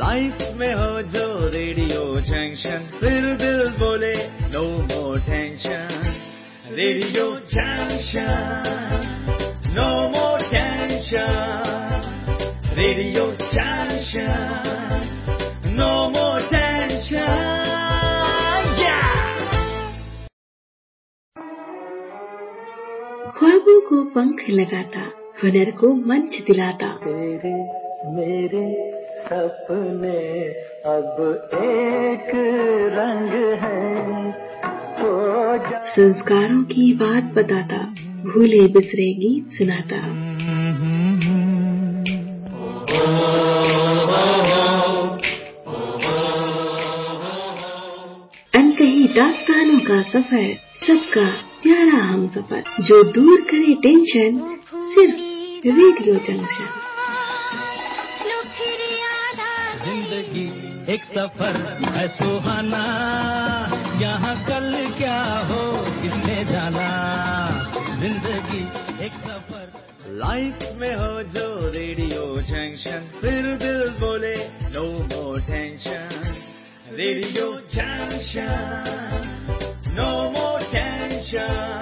Life में हो जो रेडियो जंक्शन फिर दिल बोले no more tension radio junction no more tension radio junction no more tension ख्वाबों को पंख लगाता हुनर को मंच दिलाता। तेरे मेरे सपने अब एक रंग है। संस्कारों की बात बताता भूले बिसरे गीत सुनाता। अनकही दास्तानों का सफ़र सबका प्यारा हम सफ़र। जो दूर करे टेंशन सिर्फ़ रेडियो जंक्शन ज़िंदगी एक सफ़र है सुहाना। यहाँ कल क्या हो किसने जाना? ज़िंदगी एक सफ़र। लाइफ में हो जो रेडियो जंक्शन फिर दिल बोले no more tension radio junction no more tension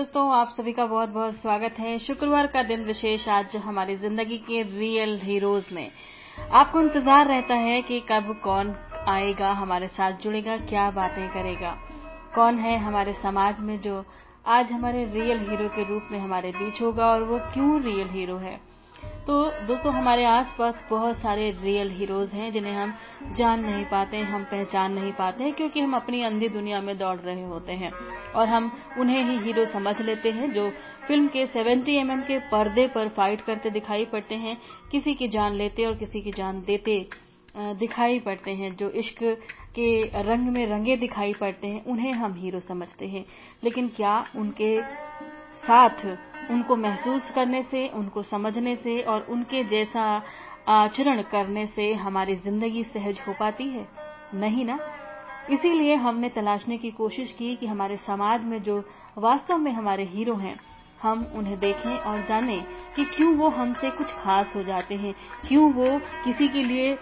दोस्तों, आप सभी का बहुत बहुत स्वागत है। शुक्रवार का दिन विशेष आज हमारी ज़िंदगी के रियल हीरोज में। आपको इंतज़ार रहता है कि कब कौन आएगा, हमारे साथ जुड़ेगा, क्या बातें करेगा। कौन है हमारे समाज में जो आज हमारे रियल हीरो के रूप में हमारे बीच होगा और वो क्यों रियल हीरो है? तो दोस्तों, हमारे आसपास बहुत सारे रियल हीरोज हैं जिन्हें हम जान नहीं पाते हम पहचान नहीं पाते क्योंकि हम अपनी अंधी दुनिया में दौड़ रहे होते हैं। और हम उन्हें ही हीरो समझ लेते हैं जो फ़िल्म के 70 एम mm के पर्दे पर फाइट करते दिखाई पड़ते हैं, किसी की जान लेते और किसी की जान देते दिखाई पड़ते हैं, जो इश्क के रंग में रंगे दिखाई पड़ते हैं, उन्हें हम हीरो समझते हैं। लेकिन क्या उनके साथ उनको महसूस करने से, उनको समझने से और उनके जैसा आचरण करने से हमारी ज़िंदगी सहज हो पाती है। नहीं ना? इसीलिए हमने तलाशने की कोशिश की कि हमारे समाज में जो वास्तव में हमारे हीरो हैं, हम उन्हें देखें और जानें कि क्यों वो हमसे कुछ खास हो जाते हैं, क्यों वो किसी के लिए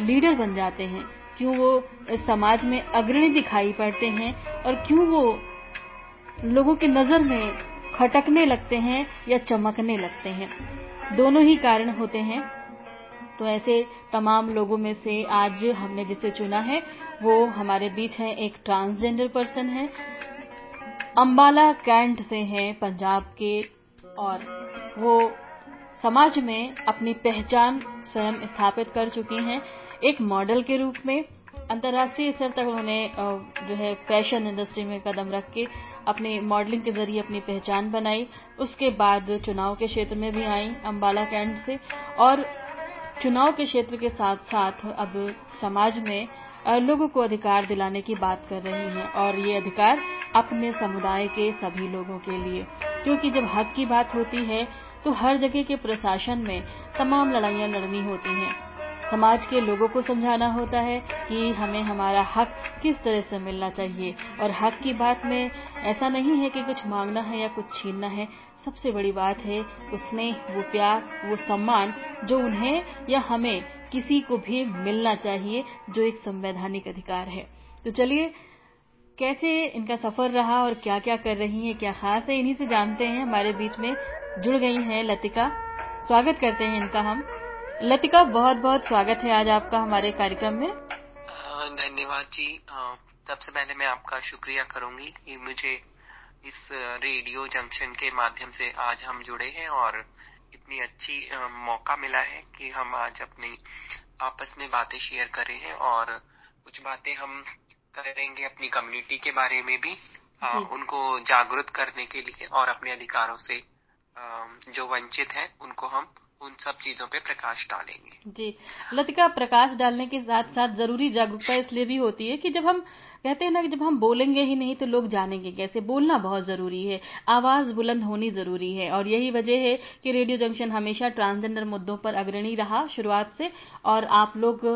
लीडर बन जाते हैं, क्यों वो समाज में अग्रणी दिखाई पड़ते हैं और क्यों वो लोगों की नज़र में खटकने लगते हैं या चमकने लगते हैं। दोनों ही कारण होते हैं। तो ऐसे तमाम लोगों में से आज हमने जिसे चुना है, वो हमारे बीच है एक ट्रांसजेंडर पर्सन है। अंबाला कैंट से हैं पंजाब के और वो समाज में अपनी पहचान स्वयं स्थापित कर चुकी हैं एक मॉडल के रूप में। अंतर्राष्ट्रीय स्तर तक उन्होंने जो है फ़ैशन इंडस्ट्री में कदम रख के अपनी मॉडलिंग के ज़रिए अपनी पहचान बनाई। उसके बाद चुनाव के क्षेत्र में भी आई अम्बाला कैंट से। और चुनाव के क्षेत्र के साथ साथ अब समाज में लोगों को अधिकार दिलाने की बात कर रही हैं। और ये अधिकार अपने समुदाय के सभी लोगों के लिए। क्योंकि जब हक की बात होती है तो हर जगह के प्रशासन में तमाम लड़ाइयाँ लड़नी होती हैं। समाज के लोगों को समझाना होता है कि हमें हमारा हक किस तरह से मिलना चाहिए। और हक की बात में ऐसा नहीं है कि कुछ मांगना है या कुछ छीनना है। सबसे बड़ी बात है वो स्नेह वो प्यार, वो सम्मान जो उन्हें या हमें किसी को भी मिलना चाहिए, जो एक संवैधानिक अधिकार है। तो चलिए, कैसे इनका सफ़र रहा और क्या क्या कर रही हैं, क्या खास है, इन्हीं से जानते हैं। हमारे बीच में जुड़ गई हैं लतिका। स्वागत करते हैं इनका हम। लतिका बहुत बहुत स्वागत है आज आपका हमारे कार्यक्रम में। धन्यवाद जी। सबसे पहले मैं आपका शुक्रिया करूँगी कि मुझे इस रेडियो जंक्शन के माध्यम से आज हम जुड़े हैं और इतनी अच्छी मौका मिला है कि हम आज अपनी आपस में बातें शेयर करें हैं और कुछ बातें हम करेंगे अपनी कम्युनिटी के बारे में भी आ, उनको जागरूक करने के लिए और अपने अधिकारों से आ, जो वंचित हैं उनको हम उन सब चीज़ों पे प्रकाश डालेंगे। जी। लतिका प्रकाश डालने के साथ साथ ज़रूरी जागरूकता इसलिए भी होती है कि जब हम कहते हैं ना कि जब हम बोलेंगे ही नहीं तो लोग जानेंगे कैसे। बोलना बहुत ज़रूरी है। आवाज़ बुलंद होनी ज़रूरी है और यही वजह है कि रेडियो जंक्शन हमेशा ट्रांसजेंडर मुद्दों पर अग्रणी रहा शुरुआत से और आप लोग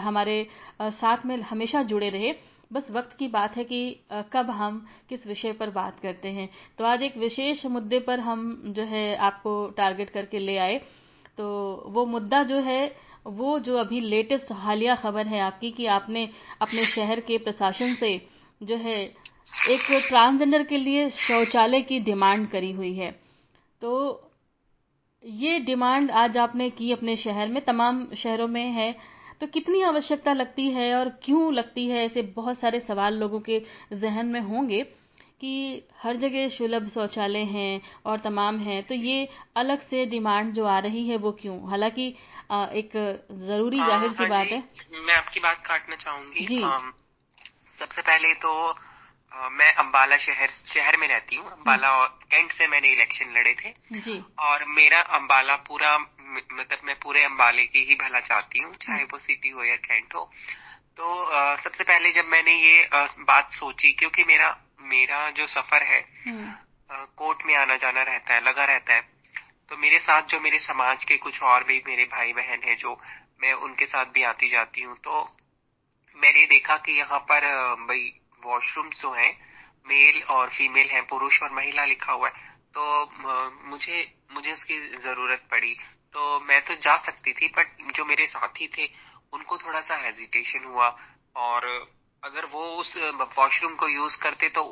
हमारे साथ में हमेशा जुड़े रहे। बस वक्त की बात है कि कब हम किस विषय पर बात करते हैं। तो आज एक विशेष मुद्दे पर हम जो है आपको टारगेट करके ले आए। तो वो मुद्दा जो है, वो जो अभी लेटेस्ट हालिया खबर है आपकी कि आपने अपने शहर के प्रशासन से जो है, एक ट्रांसजेंडर के लिए शौचालय की डिमांड करी हुई है। तो ये डिमांड आज आपने की अपने शहर में, तमाम शहरों में है। तो कितनी आवश्यकता लगती है और क्यों लगती है, ऐसे बहुत सारे सवाल लोगों के जहन में होंगे। कि हर जगह सुलभ शौचालय हैं और तमाम हैं तो ये अलग से डिमांड जो आ रही है वो क्यों? हालाँकि एक ज़रूरी हाँ, ज़ाहिर सी हाँ बात है। मैं आपकी बात काटना चाहूँगी। जी। सबसे पहले तो आ, मैं अम्बाला शहर शहर में रहती हूँ। अम्बाला और कैंट से मैंने इलेक्शन लड़े थे। जी। और मेरा अम्बाला पूरा मतलब मैं पूरे अम्बाले की ही भला चाहती हूँ चाहे वो सिटी हो या कैंट हो। तो आ, सबसे पहले जब मैंने ये आ, बात सोची क्योंकि मेरा मेरा जो सफ़र है हम्म। कोर्ट में आना जाना रहता है लगा रहता है। तो मेरे साथ जो मेरे समाज के कुछ और भी मेरे भाई बहन है जो मैं उनके साथ भी आती जाती हूँ तो मैंने देखा कि यहाँ पर भाई वॉशरूम जो है मेल और फीमेल है पुरुष और महिला लिखा हुआ है। तो मुझे मुझे उसकी ज़रूरत पड़ी। तो मैं तो जा सकती थी बट जो मेरे साथी थे उनको थोड़ा सा हेजिटेशन हुआ और अगर वो उस वॉशरूम को यूज़ करते तो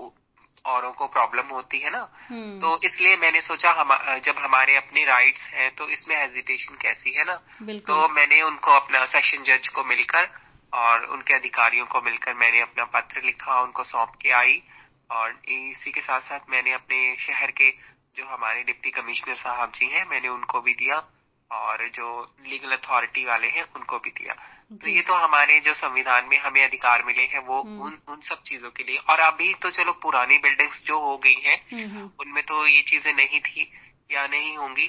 औरों को प्रॉब्लम होती है ना? हम्म। तो इसलिए मैंने सोचा हम जब हमारे अपने राइट्स हैं तो इसमें हेजिटेशन कैसी है ना? तो मैंने उनको अपना सेशन जज को मिलकर और उनके अधिकारियों को मिलकर मैंने अपना पत्र लिखा उनको सौंप के आई और इसी के साथ साथ मैंने अपने शहर के जो हमारे डिप्टी कमिश्नर साहब जी हैं मैंने उनको भी दिया। और जो लीगल अथॉरिटी वाले हैं उनको भी दिया। तो ये तो हमारे जो संविधान में हमें अधिकार मिले हैं वो हम्म। उन उन सब चीज़ों के लिए। और अभी तो चलो पुरानी बिल्डिंग्स जो हो गई हैं हम्म, हम्म। उनमें तो ये चीज़ें नहीं थी या नहीं होंगी।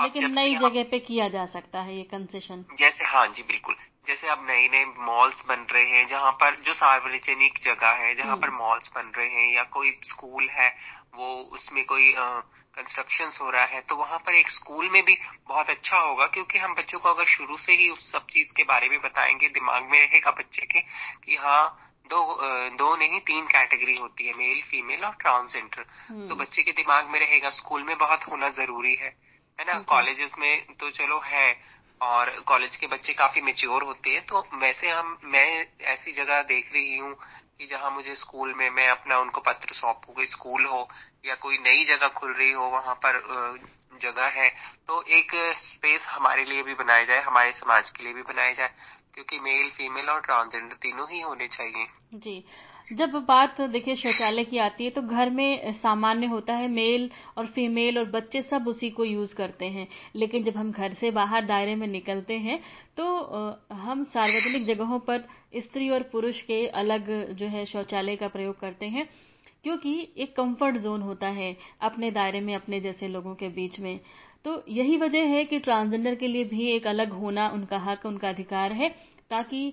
लेकिन नई जगह पे किया जा सकता है ये कंसेशन जैसे हाँ जी बिल्कुल। जैसे अब नए नए मॉल्स बन रहे हैं जहाँ पर जो सार्वजनिक जगह है जहाँ पर मॉल्स बन रहे हैं या कोई स्कूल है वो उसमें कोई कंस्ट्रक्शन हो रहा है तो वहाँ पर एक स्कूल में भी बहुत अच्छा होगा क्योंकि हम बच्चों को अगर शुरू से ही उस सब चीज़ के बारे में बताएँगे दिमाग में रहेगा बच्चे के कि हाँ दो दो नहीं तीन कैटेगरी होती है मेल फीमेल और ट्रांसजेंडर हम्म। तो बच्चे के दिमाग में रहेगा स्कूल में बहुत होना ज़रूरी है है ना? कॉलेजेस में तो चलो है और कॉलेज के बच्चे काफ़ी मेच्योर होते हैं तो वैसे हम, मैं ऐसी जगह देख रही हूँ कि जहाँ मुझे स्कूल में मैं अपना उनको पत्र सौंपू, कोई स्कूल हो या कोई नई जगह खुल रही हो, वहाँ पर जगह है तो एक स्पेस हमारे लिए भी बनाया जाए, हमारे समाज के लिए भी बनाया जाए, क्योंकि मेल फीमेल और ट्रांसजेंडर तीनों ही होने चाहिए। जी। जब बात, देखिए, शौचालय की आती है तो घर में सामान्य होता है, मेल और फीमेल और बच्चे सब उसी को यूज़ करते हैं। लेकिन जब हम घर से बाहर दायरे में निकलते हैं तो हम सार्वजनिक जगहों पर स्त्री और पुरुष के अलग जो है शौचालय का प्रयोग करते हैं, क्योंकि एक कंफर्ट जोन होता है अपने दायरे में, अपने जैसे लोगों के बीच में। तो यही वजह है कि ट्रांसजेंडर के लिए भी एक अलग होना उनका हक, उनका अधिकार है, ताकि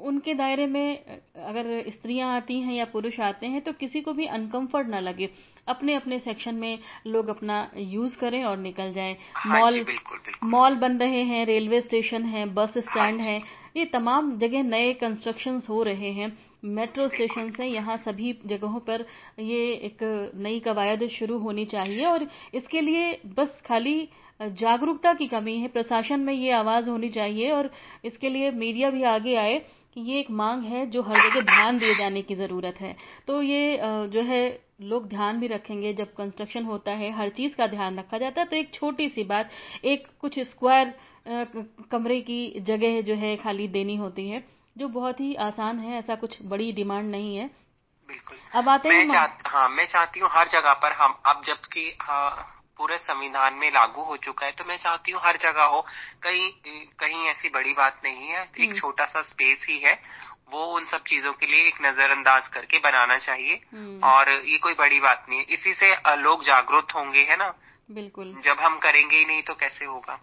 उनके दायरे में अगर स्त्रियाँ आती हैं या पुरुष आते हैं तो किसी को भी अनकंफर्ट ना लगे। अपने अपने सेक्शन में लोग अपना यूज़ करें और निकल जाएँ। हाँ मॉल मॉल बन रहे हैं रेलवे स्टेशन है बस स्टैंड हाँ है ये तमाम जगह नए कंस्ट्रक्शन हो रहे हैं। मेट्रो स्टेशन से यहाँ सभी जगहों पर ये एक नई कवायद शुरू होनी चाहिए और इसके लिए बस खाली जागरूकता की कमी है। प्रशासन में ये आवाज़ होनी चाहिए और इसके लिए मीडिया भी आगे आए। कि ये एक मांग है जो हर जगह ध्यान दिए जाने की ज़रूरत है। तो ये जो है लोग ध्यान भी रखेंगे। जब कंस्ट्रक्शन होता है हर चीज़ का ध्यान रखा जाता है तो एक छोटी सी बात एक कुछ स्क्वायर कमरे की जगह जो है खाली देनी होती है जो बहुत ही आसान है ऐसा कुछ बड़ी डिमांड नहीं है। बिल्कुल। अब आते हैं मैं चाह, हाँ मैं चाहती हूँ हर जगह पर हम अब जबकि हाँ, पूरे संविधान में लागू हो चुका है तो मैं चाहती हूँ हर जगह हो। कहीं कहीं ऐसी बड़ी बात नहीं है एक हम्म। छोटा सा स्पेस ही है। वो उन सब चीज़ों के लिए एक नजरअंदाज करके बनाना चाहिए। हम्म। और ये कोई बड़ी बात नहीं है। इसी से लोग जागरूक होंगे है ना? बिल्कुल। जब हम करेंगे ही नहीं तो कैसे होगा?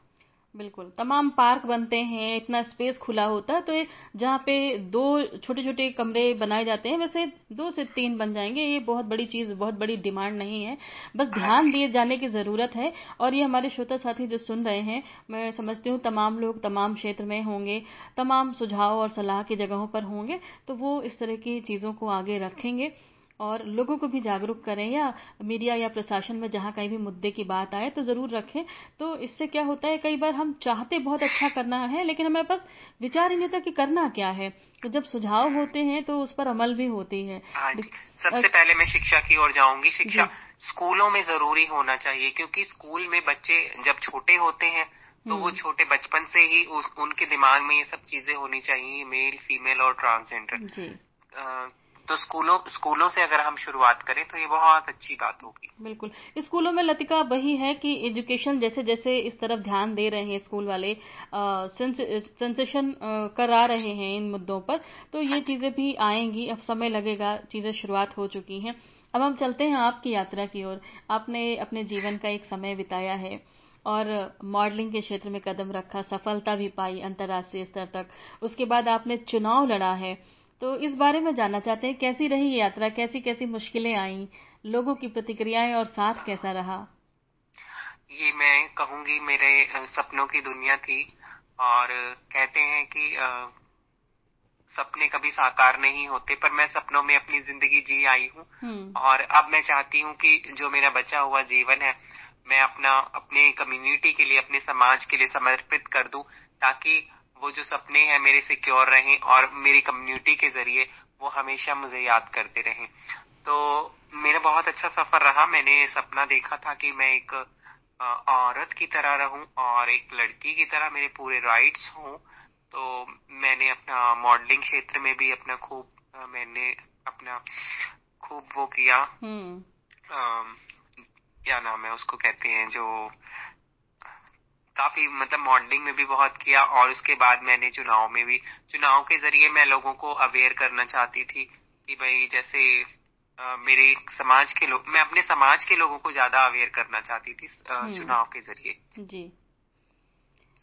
बिल्कुल। तमाम पार्क बनते हैं इतना स्पेस खुला होता है तो जहाँ पे दो छोटे छोटे कमरे बनाए जाते हैं वैसे दो से तीन बन जाएँगे। ये बहुत बड़ी चीज़ बहुत बड़ी डिमांड नहीं है। बस ध्यान दिए जाने की ज़रूरत है और ये हमारे श्रोता साथी जो सुन रहे हैं मैं समझती हूँ तमाम लोग तमाम क्षेत्र में होंगे तमाम सुझाव और सलाह की जगहों पर होंगे तो वो इस तरह की चीज़ों को आगे रखेंगे। और लोगों को भी जागरूक करें या मीडिया या प्रशासन में जहाँ कहीं भी मुद्दे की बात आए तो ज़रूर रखें। तो इससे क्या होता है कई बार हम चाहते बहुत अच्छा करना है लेकिन हमारे पास विचार ही नहीं होता कि करना क्या है। तो जब सुझाव होते हैं तो उस पर अमल भी होती है। हाँ सबसे पहले मैं शिक्षा की ओर जाऊँगी। शिक्षा स्कूलों में ज़रूरी होना चाहिए क्योंकि स्कूल में बच्चे जब छोटे होते हैं तो वो हम्म। छोटे बचपन से ही उस, उनके दिमाग में ये सब चीज़ें होनी चाहिए मेल फीमेल और ट्रांसजेंडर। तो स्कूलों स्कूलों से अगर हम शुरुआत करें तो ये बहुत अच्छी बात होगी। बिल्कुल। स्कूलों में लतिका वही है कि एजुकेशन जैसे जैसे इस तरफ़ ध्यान दे रहे हैं स्कूल वाले सेंसेशन करा रहे हैं इन मुद्दों पर तो ये हाँ चीज़ें भी आएँगी। अब समय लगेगा चीज़ें शुरुआत हो चुकी हैं। अब हम चलते हैं आपकी यात्रा की ओर। आपने अपने जीवन का एक समय बिताया है और मॉडलिंग के क्षेत्र में कदम रखा सफलता भी पाई अंतर्राष्ट्रीय स्तर तक। उसके बाद आपने चुनाव लड़ा है। तो इस बारे में जानना चाहते हैं कैसी रही ये यात्रा कैसी कैसी मुश्किलें आई लोगों की प्रतिक्रियाएँ और साथ कैसा रहा ये मैं कहूँगी मेरे सपनों की दुनिया थी और कहते हैं कि आ, सपने कभी साकार नहीं होते पर मैं सपनों में अपनी ज़िंदगी जी आई हूँ हम्म। और अब मैं चाहती हूँ कि जो मेरा बचा हुआ जीवन है मैं अपना अपने कम्युनिटी के लिए अपने समाज के लिए समर्पित कर दूँ ताकि वो जो सपने हैं मेरे सिक्योर रहें और मेरी कम्युनिटी के ज़रिए वो हमेशा मुझे याद करते रहें। तो मेरा बहुत अच्छा सफ़र रहा। मैंने सपना देखा था कि मैं एक औरत की तरह रहूँ और एक लड़की की तरह मेरे पूरे राइट्स हों। तो मैंने अपना मॉडलिंग क्षेत्र में भी अपना खूब मैंने अपना खूब वो किया। आ, हम्म। क्या नाम है उसको कहते हैं जो काफ़ी मतलब मॉडलिंग में भी बहुत किया और उसके बाद मैंने चुनाव में भी चुनाव के ज़रिए मैं लोगों को अवेयर करना चाहती थी कि भाई जैसे मेरे समाज के लोग मैं अपने समाज के लोगों को ज़्यादा अवेयर करना चाहती थी हम्म। चुनाव के ज़रिए। जी।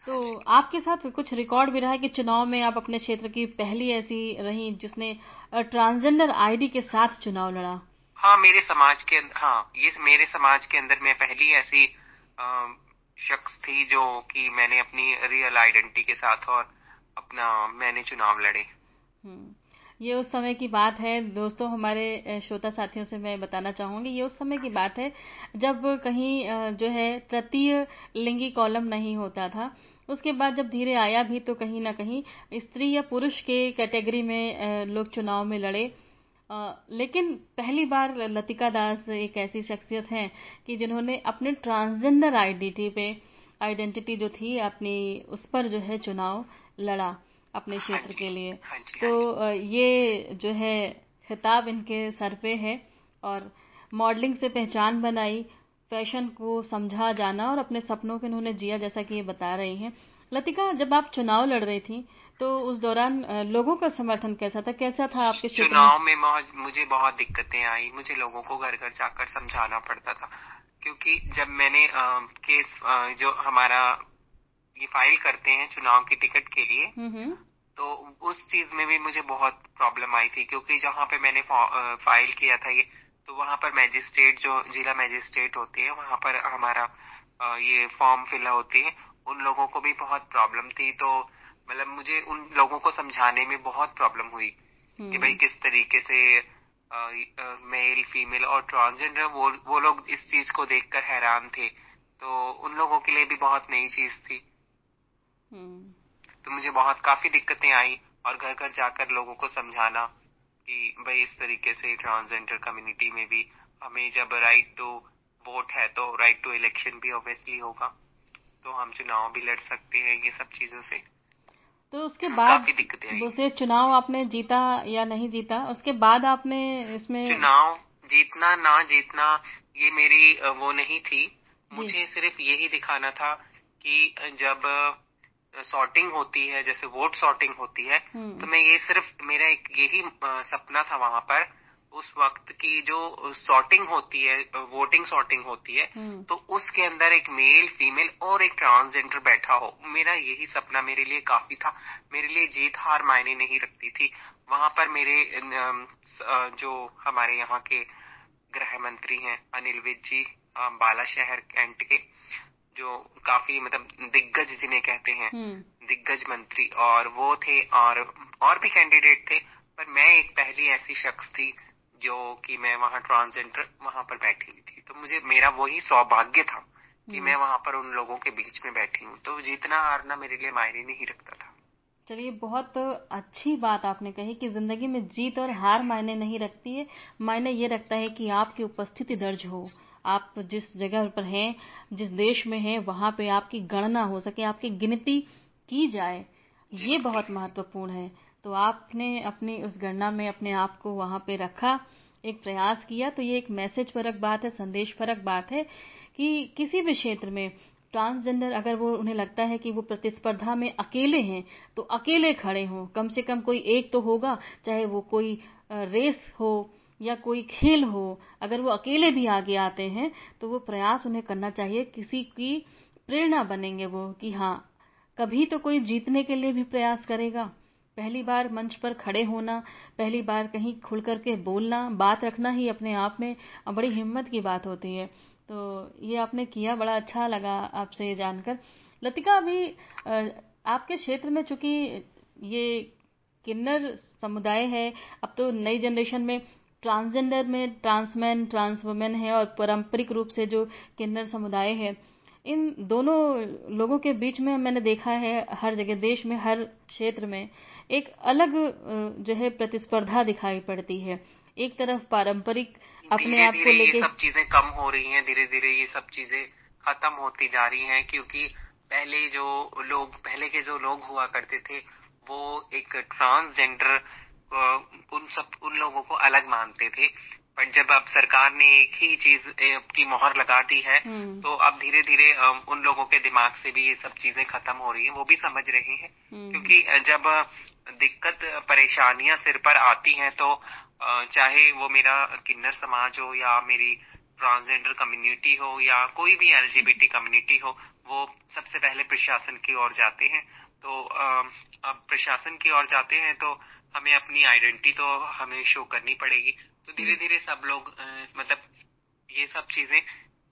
तो आपके साथ कुछ रिकॉर्ड भी रहा है कि चुनाव में आप अपने क्षेत्र की पहली ऐसी रही जिसने ट्रांसजेंडर आईडी के साथ चुनाव लड़ा? हाँ मेरे समाज के हाँ ये मेरे समाज के अंदर मैं पहली ऐसी शख्स थी जो कि मैंने अपनी रियल आइडेंटिटी के साथ और अपना मैंने चुनाव लड़े। हम्म, ये उस समय की बात है। दोस्तों हमारे श्रोता साथियों से मैं बताना चाहूँगी ये उस समय की बात है जब कहीं जो है तृतीय लिंगी कॉलम नहीं होता था। उसके बाद जब धीरे आया भी तो कहीं ना कहीं स्त्री या पुरुष के कैटेगरी में लोग चुनाव में लड़े। लेकिन पहली बार लतिका दास एक ऐसी शख्सियत हैं कि जिन्होंने अपने ट्रांसजेंडर आइडेंटिटी पे आइडेंटिटी जो थी अपनी उस पर जो है चुनाव लड़ा अपने हाँ क्षेत्र के लिए। हाँ तो हाँ ये जो है खिताब इनके सर पे है और मॉडलिंग से पहचान बनाई फ़ैशन को समझा जाना और अपने सपनों को इन्होंने जिया जैसा कि ये बता रही हैं। लतिका जब आप चुनाव लड़ रही थी तो उस दौरान लोगों का समर्थन कैसा था? कैसा था आपके चुनाव में मुझे बहुत दिक्कतें आई। मुझे लोगों को घर घर जाकर समझाना पड़ता था। क्योंकि जब मैंने आ, केस आ, जो हमारा ये फ़ाइल करते हैं चुनाव की टिकट के लिए हम्म, हम्म। तो उस चीज़ में भी मुझे बहुत प्रॉब्लम आई थी। क्योंकि जहाँ पे मैंने फ़ाइल किया था ये तो वहाँ पर मैजिस्ट्रेट जो जिला मैजिस्ट्रेट होते हैं वहाँ पर हमारा ये फॉर्म फिल होती है। उन लोगों को भी बहुत प्रॉब्लम थी। तो मतलब मुझे उन लोगों को समझाने में बहुत प्रॉब्लम हुई कि हम्म। भाई किस तरीके से मेल फीमेल और ट्रांसजेंडर वो वो लोग इस चीज़ को देखकर हैरान थे तो उन लोगों के लिए भी बहुत नई चीज़ थी हम्म। तो मुझे बहुत काफ़ी दिक्कतें आई और घर घर जाकर लोगों को समझाना कि भाई इस तरीके से ट्रांसजेंडर कम्युनिटी में भी हमें जब राइट टू वोट है तो राइट टू इलेक्शन भी ऑब्वियसली होगा तो हम चुनाव भी लड़ सकते हैं ये सब चीज़ों से तो उसके बाद काफ़ी दिक्कतें आई। दूसरे चुनाव आपने जीता या नहीं जीता उसके बाद आपने इसमें चुनाव जीतना ना जीतना ये मेरी वो नहीं थी। मुझे सिर्फ़ यही दिखाना था कि जब सॉर्टिंग होती है जैसे वोट सॉर्टिंग होती है हम्म। तो मैं ये सिर्फ़ मेरा एक यही सपना था वहाँ पर उस वक्त की जो सॉर्टिंग होती है वोटिंग सॉर्टिंग होती है हम्म। तो उसके अंदर एक मेल फीमेल और एक ट्रांसजेंडर बैठा हो मेरा यही सपना मेरे लिए काफ़ी था मेरे लिए जीत हार मायने नहीं रखती थी वहाँ पर मेरे जो हमारे यहाँ के गृह मंत्री हैं अनिल विज जी बाला शहर कैंट के जो काफ़ी मतलब दिग्गज जिन्हें कहते हैं हम्म। दिग्गज मंत्री और वो थे और और भी कैंडिडेट थे पर मैं एक पहली ऐसी शख्स थी जो कि मैं वहाँ ट्रांसजेंडर वहाँ पर बैठी हुई थी। तो मुझे मेरा वही सौभाग्य था कि मैं वहाँ पर उन लोगों के बीच में बैठी हूँ। तो जीतना हारना मेरे लिए मायने नहीं रखता था। चलिए बहुत अच्छी बात आपने कही कि ज़िंदगी में जीत और हार मायने नहीं रखती है। मायने ये रखता है कि आपकी उपस्थिति दर्ज हो। आप जिस जगह पर हैं जिस देश में हैं वहाँ पे आपकी गणना हो सके आपकी गिनती की जाए। ये बहुत महत्वपूर्ण है। तो आपने अपनी, उस गणना में अपने आप को वहाँ पे रखा, एक प्रयास किया तो ये एक मैसेज परक बात है संदेश परक बात है कि किसी भी क्षेत्र में ट्रांसजेंडर अगर वो, उन्हें लगता है कि वो प्रतिस्पर्धा में अकेले हैं तो अकेले खड़े हों। कम से कम कोई एक तो होगा, चाहे वो कोई रेस हो या कोई खेल हो। अगर वो अकेले भी आगे आते हैं तो वो प्रयास उन्हें करना चाहिए, किसी की प्रेरणा बनेंगे वो कि हाँ कभी तो कोई जीतने के लिए भी प्रयास करेगा। पहली बार मंच पर खड़े होना, पहली बार कहीं खुल करके बोलना, बात रखना ही अपने आप में बड़ी हिम्मत की बात होती है। तो ये आपने किया, बड़ा अच्छा लगा आपसे ये जानकर। लतिका, अभी आपके क्षेत्र में चूँकि ये किन्नर समुदाय है, अब तो नई जनरेशन में ट्रांसजेंडर में ट्रांसमैन ट्रांस वुमेन है और पारंपरिक रूप से जो किन्नर समुदाय है, इन दोनों लोगों के बीच में मैंने देखा है, हर जगह, देश में, हर क्षेत्र में। एक अलग जो है प्रतिस्पर्धा दिखाई पड़ती है एक तरफ़ पारंपरिक अपने आप को लेके सब चीज़ें कम हो रही हैं धीरे धीरे ये सब चीज़ें खत्म होती जा रही हैं क्योंकि पहले जो लोग पहले के जो लोग हुआ करते थे वो एक ट्रांसजेंडर उन सब उन लोगों को अलग मानते थे पर जब अब सरकार ने एक ही चीज़ की मोहर लगा दी है हम्म। तो अब धीरे धीरे उन लोगों के दिमाग से भी ये सब चीज़ें खत्म हो रही हैं वो भी समझ रहे हैं हम्म। क्योंकि जब दिक्कत परेशानियाँ सिर पर आती हैं तो चाहे वो मेरा किन्नर समाज हो या मेरी ट्रांसजेंडर कम्युनिटी हो या कोई भी एलजीबीटी कम्युनिटी हो वो सबसे पहले प्रशासन की ओर जाते हैं। तो अब प्रशासन की ओर जाते हैं तो हमें अपनी आइडेंटिटी तो हमें शो करनी पड़ेगी। तो धीरे हम्म। धीरे सब लोग मतलब ये सब चीज़ें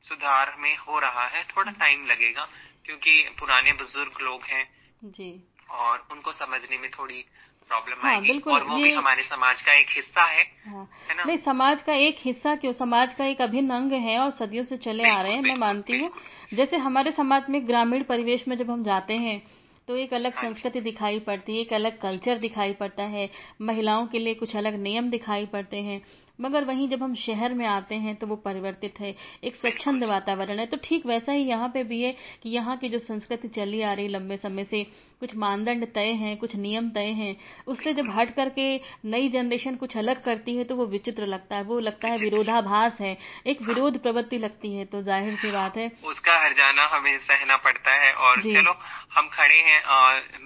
सुधार में हो रहा है। थोड़ा टाइम हम्म। लगेगा क्योंकि पुराने बुज़ुर्ग लोग हैं। जी। और उनको समझने में थोड़ी प्रॉब्लम हाँ, आएगी। और वो भी हमारे समाज का एक हिस्सा है हाँ, है ना? नहीं समाज का एक हिस्सा क्यों? समाज का एक अभिन्न अंग है और सदियों से चले आ रहे हैं मैं मानती हूँ। जैसे हमारे समाज में ग्रामीण परिवेश में जब हम जाते हैं तो एक अलग हाँ संस्कृति दिखाई पड़ती है एक अलग कल्चर दिखाई पड़ता है महिलाओं के लिए कुछ अलग नियम दिखाई पड़ते हैं। मगर वहीं जब हम शहर में आते हैं तो वो परिवर्तित है एक स्वच्छंद वातावरण है। तो ठीक वैसा ही यहाँ पे भी है कि यहाँ की जो संस्कृति चली आ रही लंबे समय से कुछ मानदंड तय हैं कुछ नियम तय हैं उससे जब हट करके नई जनरेशन कुछ अलग करती है तो वो विचित्र लगता है वो लगता है विरोधाभास है एक विरोध प्रवृत्ति लगती है तो ज़ाहिर सी बात है। उसका हर जाना हमें सहना पड़ता है और चलो हम खड़े हैं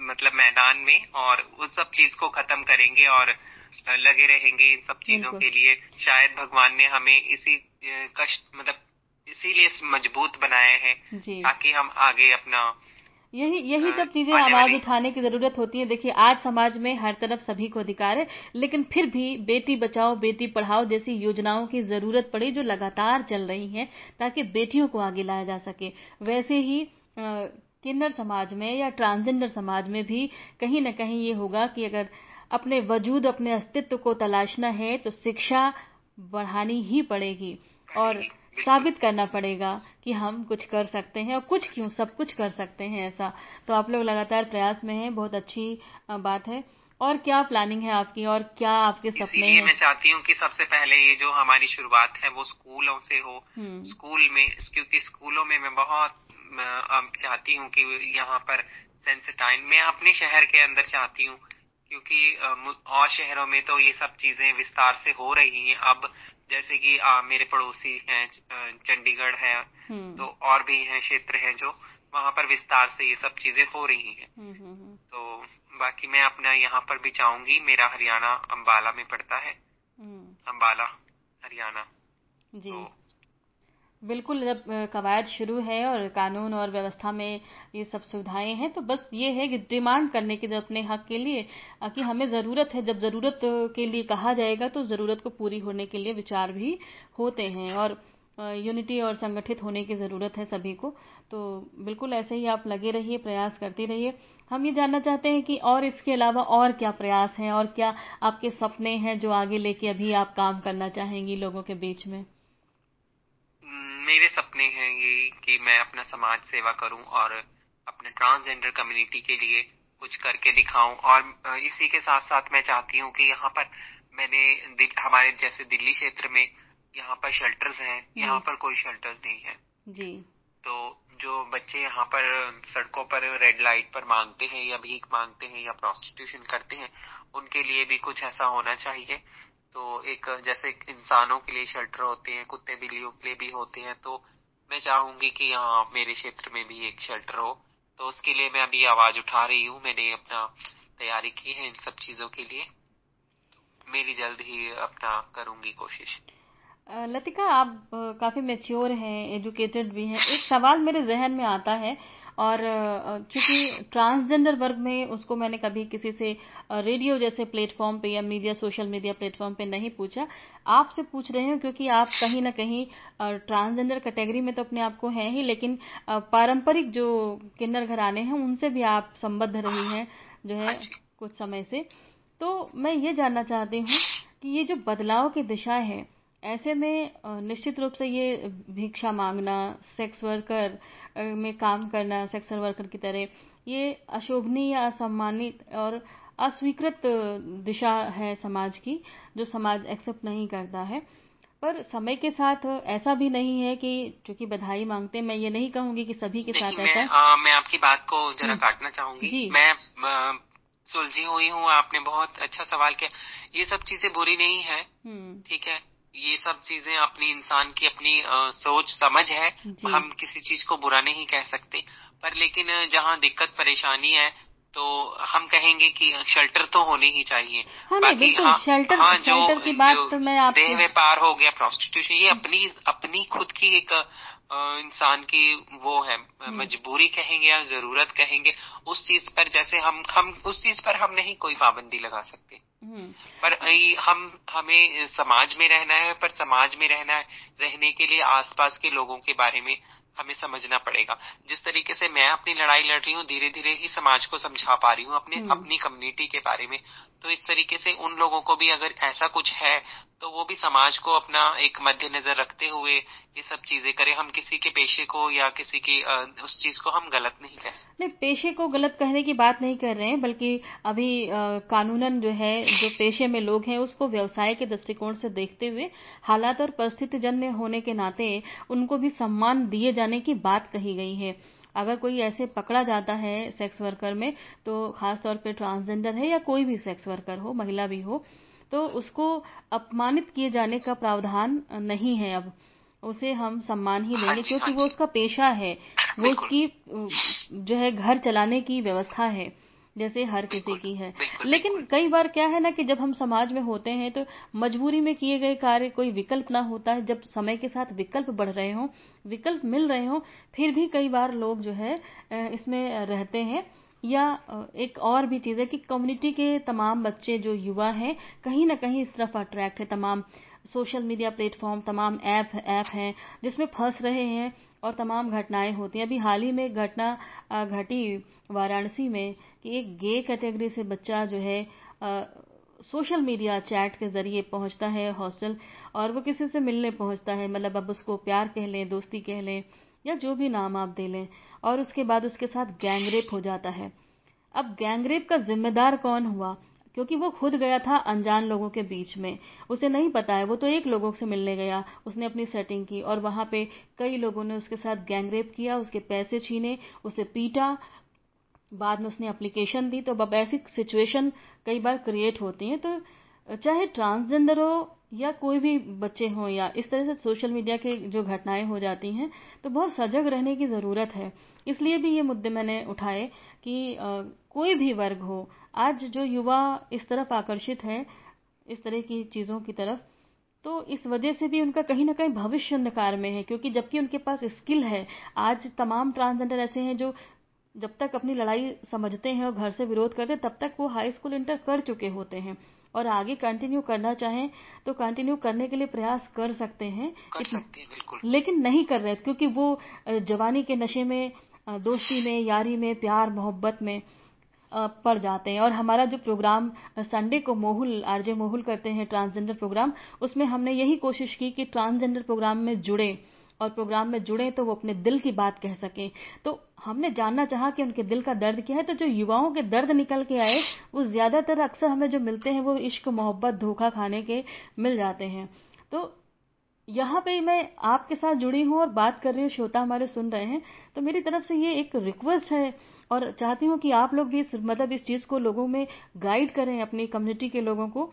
मतलब मैदान में और उस सब चीज़ को खत्म करेंगे और लगे रहेंगे इन सब चीज़ों के लिए। शायद भगवान ने हमें इसी कष्ट मतलब इसीलिए मज़बूत बनाए हैं ताकि हम आगे अपना यही यही सब चीज़ें आवाज़ उठाने की ज़रूरत होती है। देखिए आज समाज में हर तरफ़ सभी को अधिकार है लेकिन फिर भी बेटी बचाओ बेटी पढ़ाओ जैसी योजनाओं की ज़रूरत पड़ी जो लगातार चल रही हैं ताकि बेटियों को आगे लाया जा सके। वैसे ही किन्नर समाज में या ट्रांसजेंडर समाज में भी कहीं न कहीं ये होगा कि अगर अपने वजूद अपने अस्तित्व को तलाशना है तो शिक्षा बढ़ानी ही पड़ेगी और साबित करना पड़ेगा कि हम कुछ कर सकते हैं और कुछ क्यों सब कुछ कर सकते हैं ऐसा। तो आप लोग लगातार प्रयास में हैं बहुत अच्छी बात है। और क्या प्लानिंग है आपकी और क्या आपके सपने हैं? मैं चाहती हूँ कि सबसे पहले ये जो हमारी शुरुआत है वो स्कूलों से हो। हम्म। स्कूल में क्योंकि स्कूलों में मैं बहुत चाहती हूँ कि यहाँ पर सेंसिटाइन मैं अपने शहर के अंदर चाहती हूँ क्योंकि और शहरों में तो ये सब चीज़ें विस्तार से हो रही हैं। अब जैसे कि आ, मेरे पड़ोसी हैं चंडीगढ़ है हम्म। तो और भी हैं क्षेत्र हैं जो वहाँ पर विस्तार से ये सब चीज़ें हो रही हैं। हम्म, हम्म, तो बाकी मैं अपना यहाँ पर भी चाहूँगी मेरा हरियाणा अम्बाला में पड़ता है। अम्बाला हरियाणा। जी। तो बिल्कुल जब कवायद शुरू है और कानून और व्यवस्था में ये सब सुविधाएँ हैं तो बस ये है कि डिमांड करने की जब अपने हक के लिए कि हमें ज़रूरत है। जब ज़रूरत के लिए कहा जाएगा तो ज़रूरत को पूरी होने के लिए विचार भी होते हैं और यूनिटी और संगठित होने की ज़रूरत है सभी को। तो बिल्कुल ऐसे ही आप लगे रहिए, प्रयास करते रहिए। हम ये जानना चाहते हैं कि और इसके अलावा और क्या प्रयास हैं और क्या आपके सपने हैं जो आगे लेके अभी आप काम करना चाहेंगी लोगों के बीच में? मेरे सपने हैं ये कि मैं अपना समाज सेवा करूँ और अपने ट्रांसजेंडर कम्युनिटी के लिए कुछ करके दिखाऊँ। और इसी के साथ साथ मैं चाहती हूँ कि यहाँ पर मैंने हमारे जैसे दिल्ली क्षेत्र में यहाँ पर शेल्टर्स हैं। यहाँ पर कोई शेल्टर्स नहीं है। जी। तो जो बच्चे यहाँ पर सड़कों पर रेड लाइट पर मांगते हैं या भीख मांगते हैं या प्रोस्टिट्यूशन करते हैं उनके लिए भी कुछ ऐसा होना चाहिए। तो एक, जैसे इंसानों के लिए शेल्टर होते हैं, कुत्ते बिल्लियों के लिए भी होते हैं तो मैं चाहूँगी कि यहाँ मेरे क्षेत्र में भी एक शेल्टर हो। तो उसके लिए मैं अभी आवाज़ उठा रही हूँ, मैंने अपना तैयारी की है इन सब चीज़ों के लिए। मेरी जल्द ही अपना करूँगी कोशिश। लतिका, आप काफ़ी मेच्योर हैं एजुकेटेड भी हैं। एक सवाल मेरे जहन में आता है और चूँकि ट्रांसजेंडर वर्ग में उसको मैंने कभी किसी से रेडियो जैसे प्लेटफॉर्म पे या मीडिया सोशल मीडिया प्लेटफॉर्म पे नहीं पूछा। आपसे पूछ रहे हूँ क्योंकि आप कहीं ना कहीं ट्रांसजेंडर कैटेगरी में तो अपने आप को हैं ही लेकिन पारंपरिक जो किन्नर घराने हैं उनसे भी आप संबद्ध रही हैं जो है कुछ समय से। तो मैं ये जानना चाहती हूँ कि ये जो बदलाव की दिशा है ऐसे में निश्चित रूप से ये भिक्षा मांगना सेक्स वर्कर में काम करना सेक्स वर्कर की तरह ये अशोभनीय या असम्मानित और अस्वीकृत दिशा है समाज की जो समाज एक्सेप्ट नहीं करता है। पर समय के साथ ऐसा भी नहीं है कि चूँकि बधाई मांगते मैं ये नहीं कहूँगी कि सभी के साथ ऐसा। मैं, आ, मैं आपकी बात को जरा हम्म। काटना चाहूँगी। जी। मैं सुलझी हुई हूँ आपने बहुत अच्छा सवाल किया। ये सब चीज़ें बुरी नहीं है हम्म। ठीक है? ये सब चीज़ें अपनी इंसान की अपनी आ, सोच समझ है हम किसी चीज़ को बुरा नहीं कह सकते पर लेकिन जहाँ दिक्कत परेशानी है तो हम कहेंगे कि शेल्टर तो होने ही चाहिए हाँ बाकी हाँ, शेल्टर, हाँ जो, शेल्टर की बात तो मैं आप देह व्यापार हो गया प्रोस्टिट्यूशन ये अपनी अपनी खुद की एक इंसान की वो है हम्म। मजबूरी कहेंगे या ज़रूरत कहेंगे उस चीज़ पर जैसे हम हम उस चीज़ पर हम नहीं कोई पाबंदी लगा सकते। पर हम हमें समाज में रहना है पर समाज में रहना है रहने के लिए आसपास के लोगों के बारे में हमें समझना पड़ेगा। जिस तरीके से मैं अपनी लड़ाई लड़ रही हूँ धीरे धीरे ही समाज को समझा पा रही हूँ अपने हम्म। अपनी कम्युनिटी के बारे में तो इस तरीके से उन लोगों को भी अगर ऐसा कुछ है तो वो भी समाज को अपना एक मध्य नज़र रखते हुए ये सब चीज़ें करें। हम किसी के पेशे को या किसी की उस चीज़ को हम गलत नहीं कह सकते। नहीं पेशे को गलत कहने की बात नहीं कर रहे हैं बल्कि अभी कानूनन जो है जो पेशे में लोग हैं उसको व्यवसाय के दृष्टिकोण से देखते हुए हालात और परिस्थिति जन्य होने के नाते उनको भी सम्मान दिए जाने की बात कही गई है। अगर कोई ऐसे पकड़ा जाता है सेक्स वर्कर में तो खास तौर पे ट्रांसजेंडर है या कोई भी सेक्स वर्कर हो महिला भी हो तो उसको अपमानित किए जाने का प्रावधान नहीं है अब। उसे हम सम्मान ही देंगे हाँ क्योंकि हाँ वो उसका पेशा है। वो उसकी जो है घर चलाने की व्यवस्था है। जैसे हर किसी की है। लेकिन कई बार क्या है ना कि जब हम समाज में होते हैं तो मजबूरी में किए गए कार्य कोई विकल्प ना होता है। जब समय के साथ विकल्प बढ़ रहे हो विकल्प मिल रहे हो फिर भी कई बार लोग जो है इसमें रहते हैं। या एक और भी चीज़ है कि कम्युनिटी के तमाम बच्चे जो युवा हैं कहीं ना कहीं इस तरफ़ अट्रैक्ट है। तमाम सोशल मीडिया प्लेटफॉर्म तमाम ऐप ऐप हैं, जिसमें फंस रहे हैं और तमाम घटनाएँ होती हैं। अभी हाल ही में घटना घटी वाराणसी में कि एक गे कैटेगरी से बच्चा जो है सोशल मीडिया चैट के ज़रिए पहुँचता है हॉस्टल और वो किसी से मिलने पहुँचता है। मतलब अब उसको प्यार कह लें, दोस्ती कह लें या जो भी नाम आप दे लें और उसके बाद उसके साथ गैंगरेप हो जाता है। अब गैंगरेप का जिम्मेदार कौन हुआ? क्योंकि वो खुद गया था अनजान लोगों के बीच में। उसे नहीं पता है, वो तो एक लोगों से मिलने गया। उसने अपनी सेटिंग की और वहाँ पे कई लोगों ने उसके साथ गैंगरेप किया, उसके पैसे छीने, उसे पीटा। बाद में उसने एप्लीकेशन दी। तो अब ऐसी सिचुएशन कई बार क्रिएट होती हैं। तो चाहे ट्रांसजेंडर हो या कोई भी बच्चे हों या इस तरह से सोशल मीडिया के जो घटनाएँ हो जाती हैं तो बहुत सजग रहने की ज़रूरत है। इसलिए भी ये मुद्दे मैंने उठाए कि कोई भी वर्ग हो आज जो युवा इस तरफ़ आकर्षित है इस तरह की चीज़ों की तरफ़ तो इस वजह से भी उनका कहीं ना कहीं भविष्य अंधकार में है क्योंकि जबकि उनके पास स्किल है आज तमाम ट्रांसजेंडर ऐसे हैं जो जब तक अपनी लड़ाई समझते हैं और घर से विरोध करते हैं तब तक वो हाई स्कूल इंटर कर चुके होते हैं। और आगे कंटिन्यू करना चाहें तो कंटिन्यू करने के लिए प्रयास कर सकते हैं। कर सकते हैं बिल्कुल। लेकिन नहीं कर रहे क्योंकि वो जवानी के नशे में दोस्ती में यारी में प्यार मोहब्बत में पड़ जाते हैं। और हमारा जो प्रोग्राम संडे को मोहुल आरजे मोहुल करते हैं ट्रांसजेंडर प्रोग्राम उसमें हमने यही कोशिश की कि ट्रांसजेंडर प्रोग्राम में जुड़े। और प्रोग्राम में जुड़े तो वो अपने दिल की बात कह सकें। तो हमने जानना चाहा कि उनके दिल का दर्द क्या है तो जो युवाओं के दर्द निकल के आए, वो ज़्यादातर अक्सर हमें जो मिलते हैं, वो इश्क, मोहब्बत, धोखा खाने के मिल जाते हैं। तो यहाँ पे मैं आपके साथ जुड़ी हूँ और बात कर रही हूँ, श्रोता हमारे सुन रहे हैं। तो मेरी तरफ़ से ये एक रिक्वेस्ट है और चाहती हूँ कि आप लोग भी इस मतलब इस चीज़ को लोगों में गाइड करें अपनी कम्युनिटी के लोगों को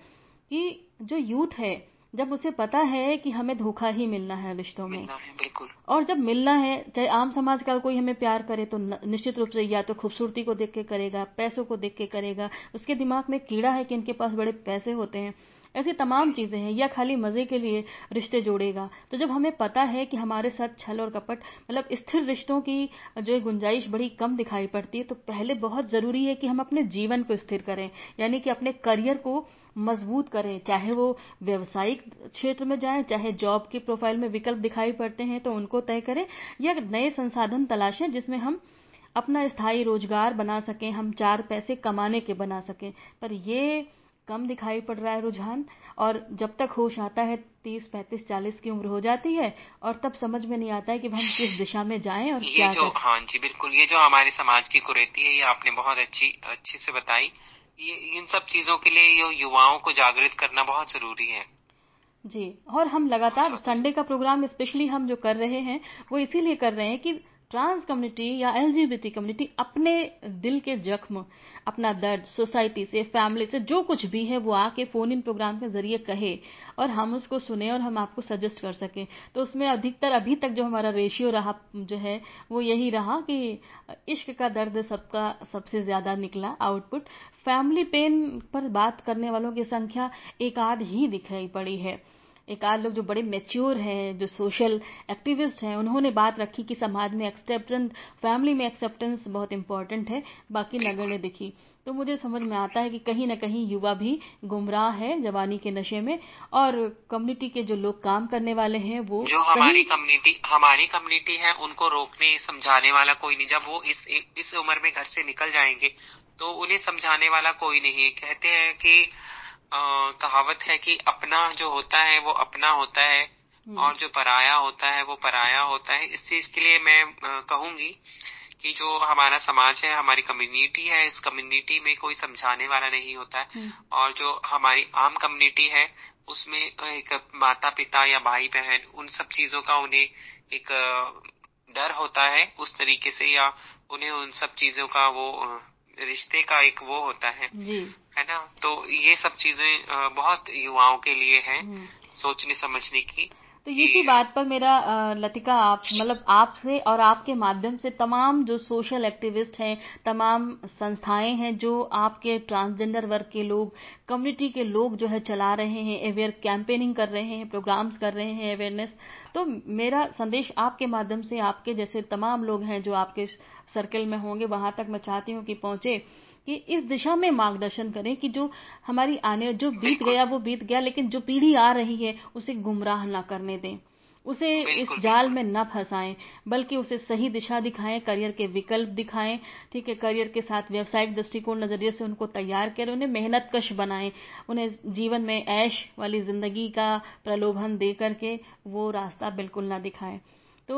कि जो यूथ है जब उसे पता है कि हमें धोखा ही मिलना है रिश्तों में। बिल्कुल। और जब मिलना है चाहे आम समाज का कोई हमें प्यार करे तो निश्चित रूप से या तो खूबसूरती को देख के करेगा पैसों को देख के करेगा। उसके दिमाग में कीड़ा है कि इनके पास बड़े पैसे होते हैं। ऐसी तमाम चीज़ें हैं, या खाली मज़े के लिए रिश्ते जोड़ेगा। तो जब हमें पता है कि हमारे साथ छल और कपट मतलब स्थिर रिश्तों की जो गुंजाइश बड़ी कम दिखाई पड़ती है तो पहले बहुत ज़रूरी है कि हम अपने जीवन को स्थिर करें, यानी कि अपने करियर को मज़बूत करें। चाहे वो व्यवसायिक क्षेत्र में जाएँ, चाहे जॉब के प्रोफ़ाइल में विकल्प दिखाई पड़ते हैं तो उनको तय करें, या नए संसाधन तलाशें जिसमें हम अपना स्थायी रोज़गार बना सकें, हम चार पैसे कमाने के बना सकें। पर ये कम दिखाई पड़ रहा है रुझान और जब तक होश आता है तीस पैंतीस चालीस की उम्र हो जाती है और तब समझ में नहीं आता है कि हम किस दिशा में जाएँ और ये क्या जो हाँ जी बिल्कुल ये जो हमारे समाज की कुरीति है ये आपने बहुत अच्छी अच्छे से बताई। ये इन सब चीज़ों के लिए ये युवाओं को जागृत करना बहुत ज़रूरी है। जी और हम लगातार संडे का प्रोग्राम स्पेशली हम जो कर रहे हैं वो इसीलिए कर रहे हैं कि ट्रांस कम्युनिटी या एलजीबीटी कम्युनिटी अपने दिल के जख्म अपना दर्द, सोसाइटी से, फैमिली से, जो कुछ भी है, वो आके फ़ोन इन प्रोग्राम के ज़रिए कहे और हम उसको सुने और हम आपको सजेस्ट कर सकें। तो उसमें अधिकतर अभी तक जो हमारा रेशियो रहा, जो है, वो यही रहा कि इश्क का दर्द सबका, सबसे ज़्यादा निकला आउटपुट फैमिली पेन पर बात करने वालों की संख्या एक आध ही दिखाई पड़ी है। एक आध लोग जो बड़े मेच्योर हैं जो सोशल एक्टिविस्ट हैं उन्होंने बात रखी कि समाज में एक्सेप्टेंस फैमिली में एक्सेप्टेंस बहुत इंपॉर्टेंट है बाकी नगण्य दिखी। तो मुझे समझ में आता है कि कहीं ना कहीं युवा भी गुमराह है जवानी के नशे में और कम्युनिटी के जो लोग काम करने वाले हैं वो जो हमारी कम्युनिटी हमारी कम्युनिटी है उनको रोकने समझाने वाला कोई नहीं। जब वो इस इस उम्र में घर से निकल जाएँगे तो उन्हें समझाने वाला कोई नहीं कहते हैं कि कहावत है कि अपना जो होता है वो अपना होता है हम्म। और जो पराया होता है वो पराया होता है इस चीज़ के लिए मैं कहूँगी कि जो हमारा समाज है हमारी कम्युनिटी है इस कम्युनिटी में कोई समझाने वाला नहीं होता है हम्म। और जो हमारी आम कम्युनिटी है उसमें एक माता पिता या भाई बहन उन सब चीज़ों का उन्हें एक डर होता है उस तरीके से या उन्हें उन सब चीज़ों का वो रिश्ते का एक वो होता है। जी। है ना? तो ये सब चीज़ें बहुत युवाओं के लिए है हम्म। सोचने समझने की। तो इसी बात पर मेरा लतिका आप मतलब आपसे और आपके माध्यम से तमाम जो सोशल एक्टिविस्ट हैं तमाम संस्थाएँ हैं जो आपके ट्रांसजेंडर वर्ग के लोग कम्युनिटी के लोग जो है चला रहे हैं अवेयर कैंपेनिंग कर रहे हैं प्रोग्राम्स कर रहे हैं अवेयरनेस तो मेरा संदेश आपके माध्यम से आपके जैसे तमाम लोग हैं जो आपके सर्कल में होंगे वहाँ तक मैं चाहती हूँ कि पहुँचे कि इस दिशा में मार्गदर्शन करें कि जो हमारी आने जो बीत गया वो बीत गया लेकिन जो पीढ़ी आ रही है उसे गुमराह ना करने दें। उसे इस जाल में न फंसाएँ बल्कि उसे सही दिशा दिखाएँ करियर के विकल्प दिखाएँ ठीक है करियर के साथ व्यवसायिक दृष्टिकोण नज़रिए से उनको तैयार करें उन्हें मेहनत कश बनाएँ उन्हें जीवन में ऐश वाली ज़िंदगी का प्रलोभन दे करके वो रास्ता बिल्कुल ना दिखाएँ। तो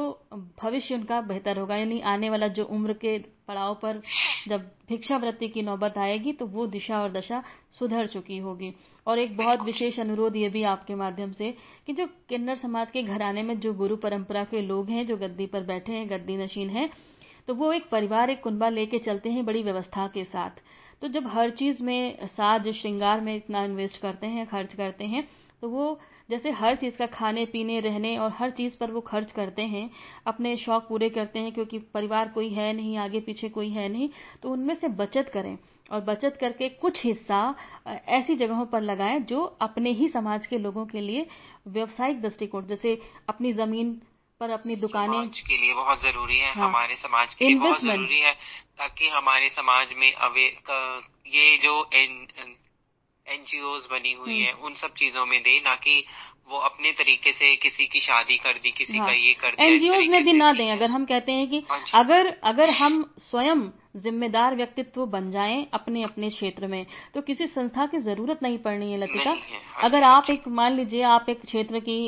भविष्य उनका बेहतर होगा। यानी आने वाला जो उम्र के पड़ाव पर जब भिक्षावृत्ति की नौबत आएगी तो वो दिशा और दशा सुधर चुकी होगी। और एक बहुत विशेष अनुरोध ये भी आपके माध्यम से कि जो किन्नर समाज के घराने में जो गुरु परंपरा के लोग हैं, जो गद्दी पर बैठे हैं, गद्दी नशीन हैं तो वो एक परिवार, एक कुंबा लेके चलते हैं बड़ी व्यवस्था के साथ। तो जब हर चीज़ में साज, श्रृंगार में इतना इन्वेस्ट करते हैं, खर्च करते हैं तो वो जैसे हर चीज़ का खाने पीने रहने और हर चीज़ पर वो खर्च करते हैं अपने शौक पूरे करते हैं क्योंकि परिवार कोई है नहीं आगे पीछे कोई है नहीं तो उनमें से बचत करें और बचत करके कुछ हिस्सा ऐसी जगहों पर लगाएँ जो अपने ही समाज के लोगों के लिए व्यवसायिक दृष्टिकोण जैसे अपनी ज़मीन पर अपनी दुकानें। समाज के लिए बहुत ज़रूरी है हाँ, हमारे समाज के लिए बहुत ज़रूरी है ताकि हमारे समाज में अवे ये जो एनजीओ बनी हुई है हम्म। उन सब चीज़ों में दे ना कि वो अपने तरीके से किसी की शादी कर दी किसी हाँ, का ये कर दिया एनजीओ में भी ना दें अगर हम कहते हैं कि हाँ अगर अगर हम स्वयं जिम्मेदार व्यक्तित्व बन जाएँ अपने अपने क्षेत्र में। तो किसी संस्था की ज़रूरत नहीं पड़नी है लतिका। हाँ अगर आप एक मान लीजिए आप एक क्षेत्र की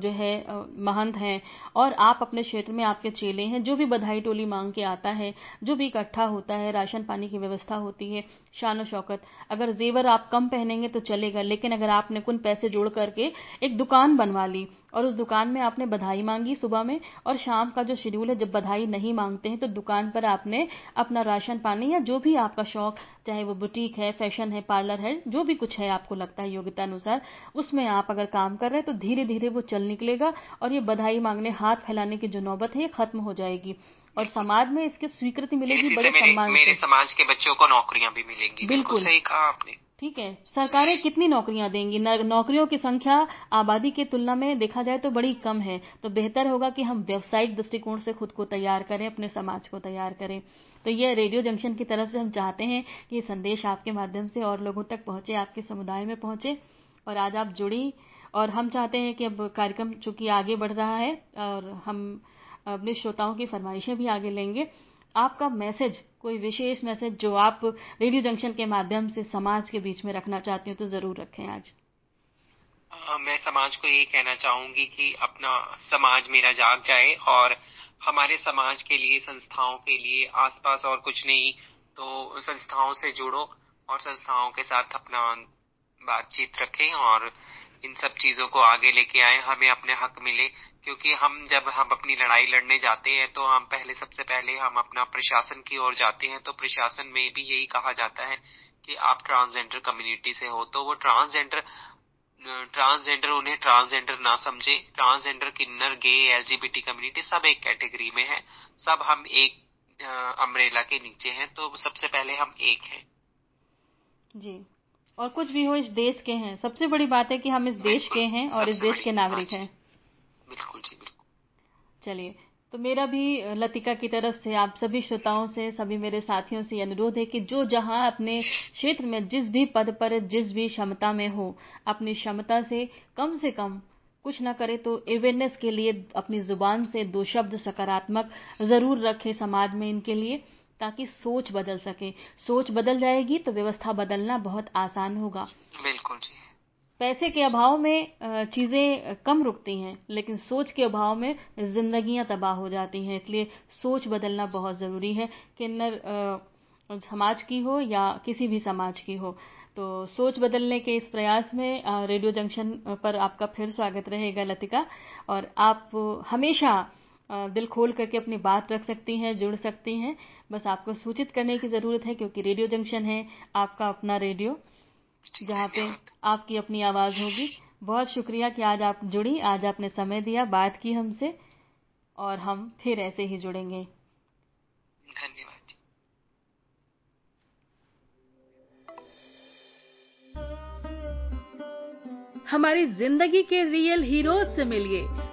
जो है महंत हैं और आप अपने क्षेत्र में आपके चेले हैं जो भी बधाई टोली मांग के आता है जो भी इकट्ठा होता है राशन पानी की व्यवस्था होती है शान शौकत। अगर जेवर आप कम पहनेंगे तो चलेगा लेकिन अगर आपने कुछ पैसे जोड़ करके एक दुकान बनवा ली और उस दुकान में आपने बधाई मांगी सुबह में और शाम का जो शेड्यूल है जब बधाई नहीं मांगते हैं तो दुकान पर आपने अपना राशन पानी या जो भी आपका शौक चाहे वो बुटीक है फ़ैशन है पार्लर है जो भी कुछ है आपको लगता है योग्यता अनुसार उसमें आप अगर काम कर रहे हैं तो धीरे धीरे वो चल निकलेगा और ये बधाई मांगने हाथ फैलाने की जो नौबत है ये खत्म हो जाएगी। और समाज में इसकी स्वीकृति मिलेगी बड़े सम्मान मेरे समाज के बच्चों को नौकरियाँ भी मिलेंगी। बिल्कुल। सही कहा आपने। ठीक है, सरकारें कितनी नौकरियाँ देंगी? नौकरियों की संख्या आबादी की तुलना में देखा जाए तो बड़ी कम है। तो बेहतर होगा कि हम व्यवसायिक दृष्टिकोण से खुद को तैयार करें, अपने समाज को तैयार करें। तो ये रेडियो जंक्शन की तरफ़ से हम चाहते हैं कि ये संदेश आपके माध्यम से और लोगों तक पहुँचे, आपके समुदाय में पहुँचे। और आज आप जुड़ी, और हम चाहते हैं कि अब कार्यक्रम चूँकि आगे बढ़ रहा है, और हम अपने श्रोताओं की फरमाइशें भी आगे लेंगे। आपका मैसेज, कोई विशेष मैसेज जो आप रेडियो जंक्शन के माध्यम से समाज के बीच में रखना चाहते हो तो ज़रूर रखें आज। मैं समाज को ये कहना चाहूँगी कि अपना समाज मेरा जाग जाए और हमारे समाज के लिए, संस्थाओं के लिए आसपास और कुछ नहीं तो संस्थाओं से जुड़ो और संस्थाओं के साथ अपना बातचीत रखें और इन सब चीज़ों को आगे लेके आए, हमें अपने हक मिले। क्योंकि हम जब हम अपनी लड़ाई लड़ने जाते हैं तो हम पहले सबसे पहले हम अपना प्रशासन की ओर जाते हैं। तो प्रशासन में भी यही कहा जाता है कि आप ट्रांसजेंडर कम्युनिटी से हो तो वो ट्रांसजेंडर ट्रांसजेंडर उन्हें ट्रांसजेंडर ना समझे। ट्रांसजेंडर किन्नर गे एलजीबीटी कम्युनिटी सब एक कैटेगरी में है। सब हम एक अम्ब्रेला के नीचे हैं तो सबसे पहले हम एक हैं। जी। और कुछ भी हो इस देश के हैं। सबसे बड़ी बात है कि हम इस देश के हैं और इस देश के नागरिक हैं। बिल्कुल जी बिल्कुल। चलिए तो मेरा भी लतिका की तरफ़ से आप सभी श्रोताओं से सभी मेरे साथियों से अनुरोध है कि जो जहाँ अपने क्षेत्र में जिस भी पद पर जिस भी क्षमता में हो अपनी क्षमता से कम से कम कुछ ना करे तो अवेयरनेस के लिए अपनी ज़ुबान से दो शब्द सकारात्मक ज़रूर रखें समाज में इनके लिए। ताकि सोच बदल सके। सोच बदल जाएगी तो व्यवस्था बदलना बहुत आसान होगा। बिल्कुल जी। पैसे के अभाव में चीज़ें कम रुकती हैं लेकिन सोच के अभाव में जिंदगियाँ तबाह हो जाती हैं। इसलिए सोच बदलना बहुत ज़रूरी है किन्नर समाज की हो या किसी भी समाज की हो। तो सोच बदलने के इस प्रयास में रेडियो जंक्शन पर आपका फिर स्वागत रहेगा लतिका। और आप हमेशा दिल खोल करके अपनी बात रख सकती हैं जुड़ सकती हैं। बस आपको सूचित करने की ज़रूरत है क्योंकि रेडियो जंक्शन है आपका अपना रेडियो जहाँ पे आपकी अपनी आवाज़ होगी। बहुत शुक्रिया कि आज आप जुड़ी आज आपने समय दिया बात की हमसे और हम फिर ऐसे ही जुड़ेंगे। धन्यवाद हमारी ज़िंदगी के रियल हीरोज से मिलिए।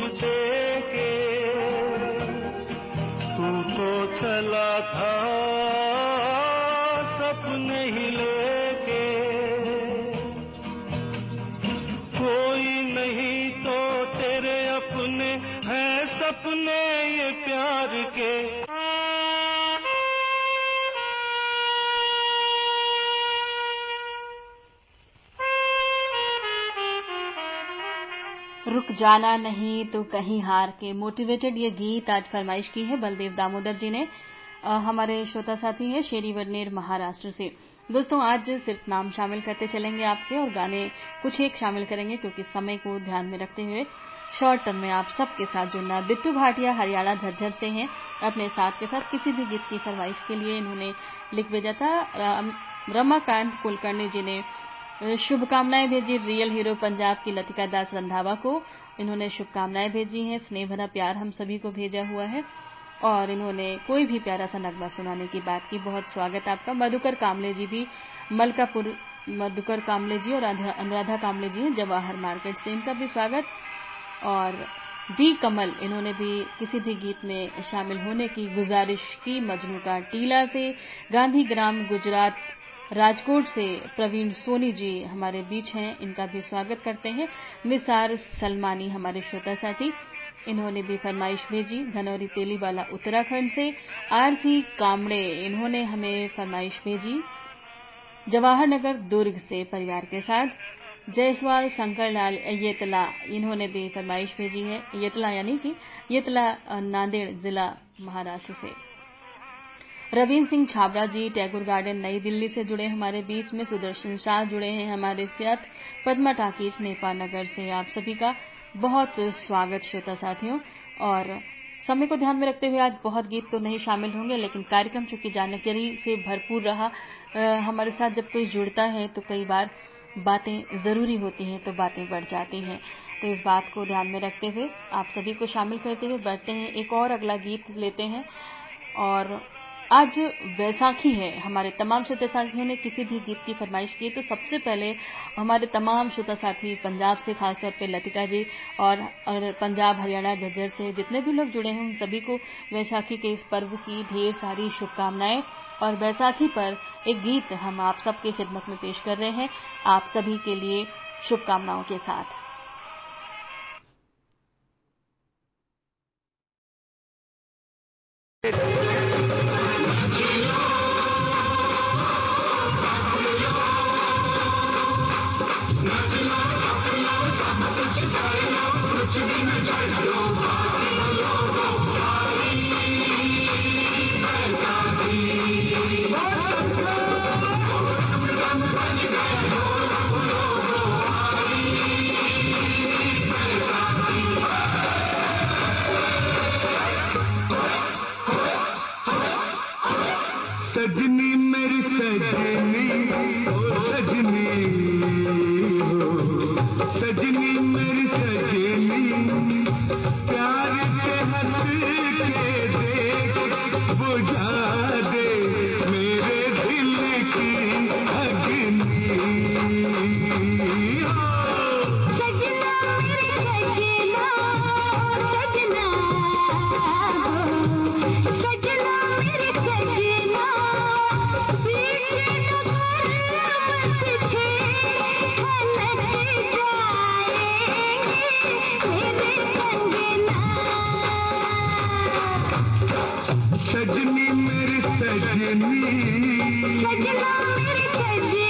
कुछ दे तू तो चला था। जाना नहीं तो कहीं हार के मोटिवेटेड ये गीत आज फरमाइश की है। बलदेव दामोदर जी ने अ, हमारे श्रोता साथी हैं शेरी वर्नेर महाराष्ट्र से। दोस्तों आज सिर्फ़ नाम शामिल करते चलेंगे आपके और गाने कुछ एक शामिल करेंगे क्योंकि समय को ध्यान में रखते हुए शॉर्ट टर्म में आप सबके साथ जुड़ना। बिट्टू भाटिया हरियाणा झज्जर से हैं। अपने साथ के साथ किसी भी गीत की फरमाइश के लिए इन्होंने लिख भेजा था। रमाकांत कुलकर्णी जी ने शुभकामनाएँ भेजी रियल हीरो पंजाब की लतिका दास रंधावा को। इन्होंने शुभकामनाएँ भेजी हैं। स्नेह भरा प्यार हम सभी को भेजा हुआ है। और इन्होंने कोई भी प्यारा सा नगमा सुनाने की बात की। बहुत स्वागत आपका। मधुकर कामले जी भी, मलकापुर, मधुकर कामले जी और अनुराधा कामले जी हैं, जवाहर मार्केट से। इनका भी स्वागत। और बी कमल, इन्होंने भी किसी भी गीत में शामिल होने की गुजारिश की। मजनू का टीला से। गांधी ग्राम, गुजरात राजकोट से प्रवीण सोनी जी हमारे बीच हैं। इनका भी स्वागत करते हैं। निसार सलमानी हमारे श्रोता साथी, इन्होंने भी फरमाइश भेजी धनौरी तेलीवाला उत्तराखंड से। आरसी कामड़े इन्होंने हमें फरमाइश भेजी जवाहर नगर दुर्ग से परिवार के साथ। जयसवाल, शंकरलाल येतला इन्होंने भी फरमाइश भेजी है। येतला यानी कि येतला नांदेड़ जिला महाराष्ट्र से। रवीन्द्र सिंह छाबड़ा जी टैगोर गार्डन नई दिल्ली से जुड़े हमारे बीच में सुदर्शन शाह जुड़े हैं हमारे साथ पद्मा टाकीज नेपाल नगर से। आप सभी का बहुत स्वागत श्रोता साथियों और समय को ध्यान में रखते हुए आज बहुत गीत तो नहीं शामिल होंगे लेकिन कार्यक्रम चूँकि जानकारी से भरपूर रहा अ, हमारे साथ जब कोई जुड़ता है तो कई बार बातें ज़रूरी होती हैं तो बातें बढ़ जाती हैं। तो इस बात को ध्यान में रखते हुए आप सभी को शामिल करते हुए बढ़ते हैं। एक और अगला गीत लेते हैं और आज वैसाखी है हमारे तमाम श्रोता साथियों ने किसी भी गीत की फरमाइश की तो सबसे पहले हमारे तमाम श्रोता साथी पंजाब से खासतौर पे लतिका जी और, और पंजाब हरियाणा झज्जर से जितने भी लोग जुड़े हैं उन सभी को वैसाखी के इस पर्व की ढेर सारी शुभकामनाएँ। और वैसाखी पर एक गीत हम आप सबके खिदमत में पेश कर रहे हैं आप सभी के लिए शुभकामनाओं के साथ। सजनी सजनी मेरी सजनी। सजना मेरी सजनी।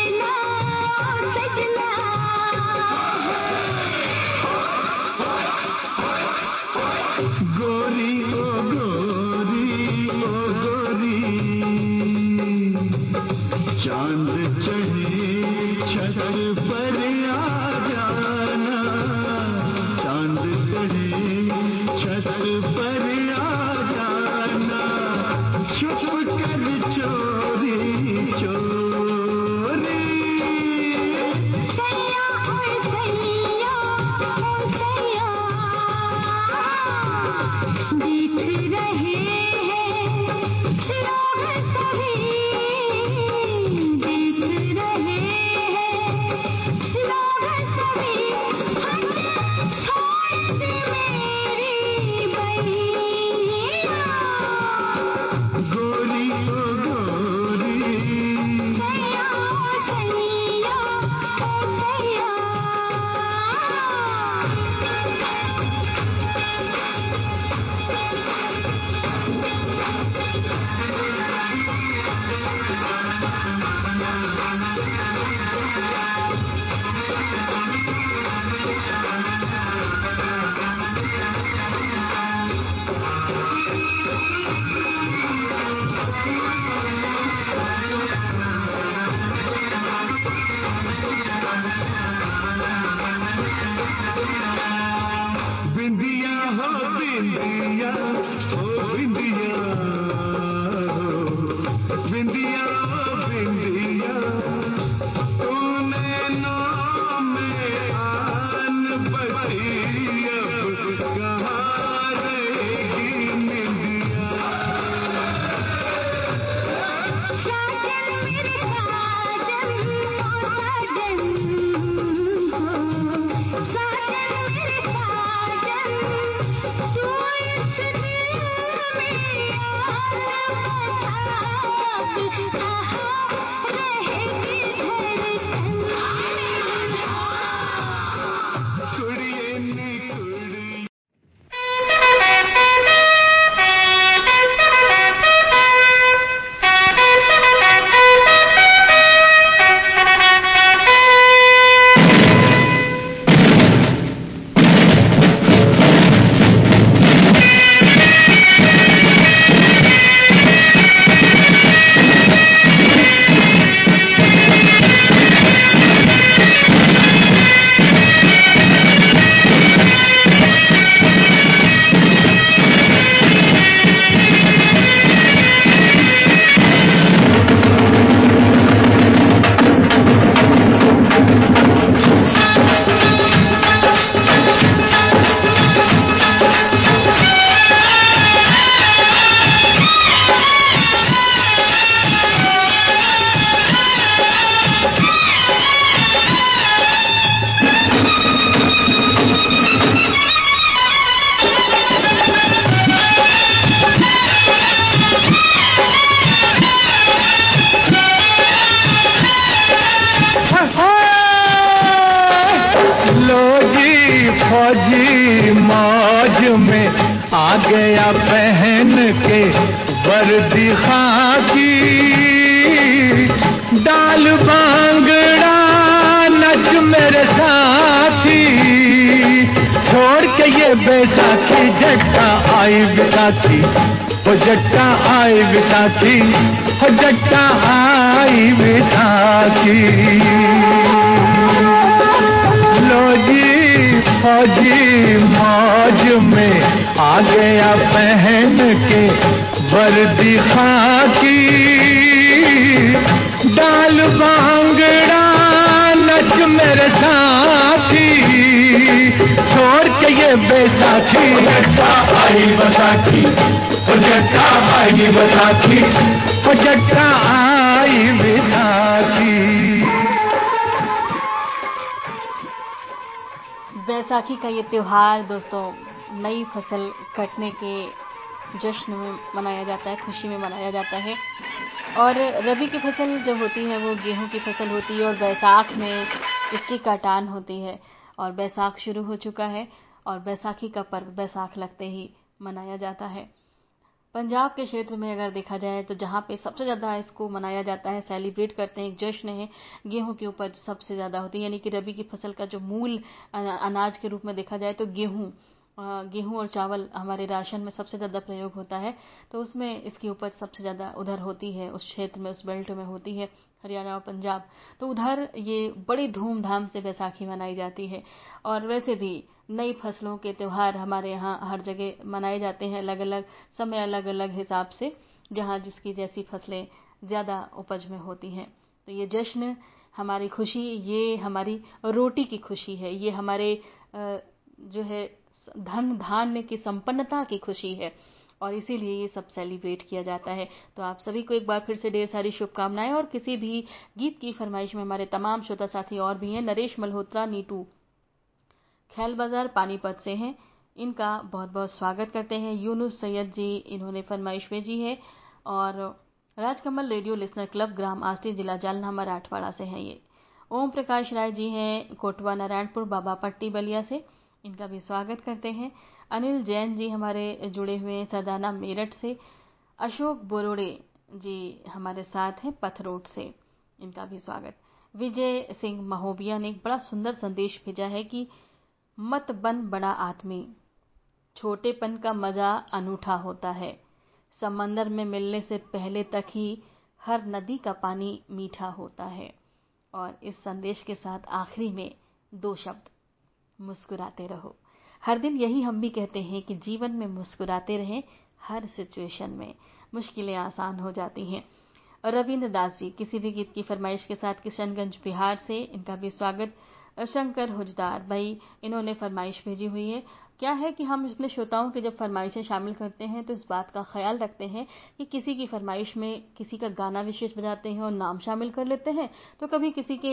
फौजी मौज में आ गया पहन के वर्दी खाकी डाल बांगड़ा नच मेरे साथी। छोड़ के ये बैसाखी। जट्टा आई बैसाखी जट्टा आई बैसाखी। जट्टा आई बैसाखी। बैसाखी का ये त्यौहार दोस्तों, नई फ़सल कटने के जश्न में मनाया जाता है, खुशी में मनाया जाता है। और रबी की फ़सल जो होती है, वो गेहूँ की फ़सल होती है और बैसाख में इसकी कटान होती है। और बैसाख शुरू हो चुका है और बैसाखी का पर्व बैसाख लगते ही मनाया जाता है। पंजाब के क्षेत्र में अगर देखा जाए तो जहाँ पे सबसे ज़्यादा इसको मनाया जाता है सेलिब्रेट करते हैं, एक जश्न है, गेहूँ की उपज सबसे ज़्यादा होती है। यानी कि रबी की फ़सल का जो मूल अनाज के रूप में देखा जाए तो गेहूँ गेहूँ और चावल हमारे राशन में सबसे ज़्यादा प्रयोग होता है। तो उसमें इसकी उपज सबसे ज़्यादा उधर होती है, उस क्षेत्र में, उस बेल्ट में होती है। हरियाणा और पंजाब। तो उधर ये बड़ी धूमधाम से बैसाखी मनाई जाती है। और वैसे भी नई फ़सलों के त्यौहार हमारे यहाँ हर जगह मनाए जाते हैं अलग अलग समय अलग अलग हिसाब से, जहाँ जिसकी जैसी फ़सलें ज़्यादा उपज में होती हैं। तो ये जश्न, हमारी खुशी, ये हमारी रोटी की खुशी है। ये हमारे जो है धन धान्य की संपन्नता की खुशी है। और इसीलिए ये सब सेलिब्रेट किया जाता है। तो आप सभी को एक बार फिर से ढेर सारी शुभकामनाएँ और किसी भी गीत की फरमाइश में हमारे तमाम श्रोता साथी और भी हैं। नरेश मल्होत्रा नीटू खैल बाज़ार, पानीपत से हैं। इनका बहुत बहुत स्वागत करते हैं। यूनुस सैयद जी, इन्होंने फरमाइश भेजी है। और राजकमल रेडियो लिसनर क्लब, ग्राम आष्टी, जिला जालना, मराठवाड़ा से हैं ये। ओम प्रकाश राय जी हैं कोटवा, नारायणपुर, बाबा पट्टी, बलिया से। इनका भी स्वागत करते हैं। अनिल जैन जी हमारे जुड़े हुए हैं सरदाना मेरठ से, अशोक बोरोड़े जी हमारे साथ हैं पथरोड से। इनका भी स्वागत। विजय सिंह महोबिया ने एक बड़ा सुंदर संदेश भेजा है कि मत बन बड़ा आदमी। छोटेपन का मज़ा अनूठा होता है। समंदर में मिलने से पहले तक ही हर नदी का पानी मीठा होता है। और इस संदेश के साथ आखिरी में दो शब्द। मुस्कुराते रहो। हर दिन यही हम भी कहते हैं कि जीवन में मुस्कुराते रहें, हर सिचुएशन में मुश्किलें आसान हो जाती हैं। रविंद्र दास जी, किसी भी गीत की फरमाइश के साथ किशनगंज बिहार से इनका भी स्वागत। शंकर हुजदार, भाई, इन्होंने फरमाइश भेजी हुई है। क्या है कि हम अपने श्रोताओं के जब फरमाइशें शामिल करते हैं तो इस बात का ख्याल रखते हैं कि किसी की फरमाइश में किसी का गाना विशेष बजाते हैं और नाम शामिल कर लेते हैं तो कभी किसी के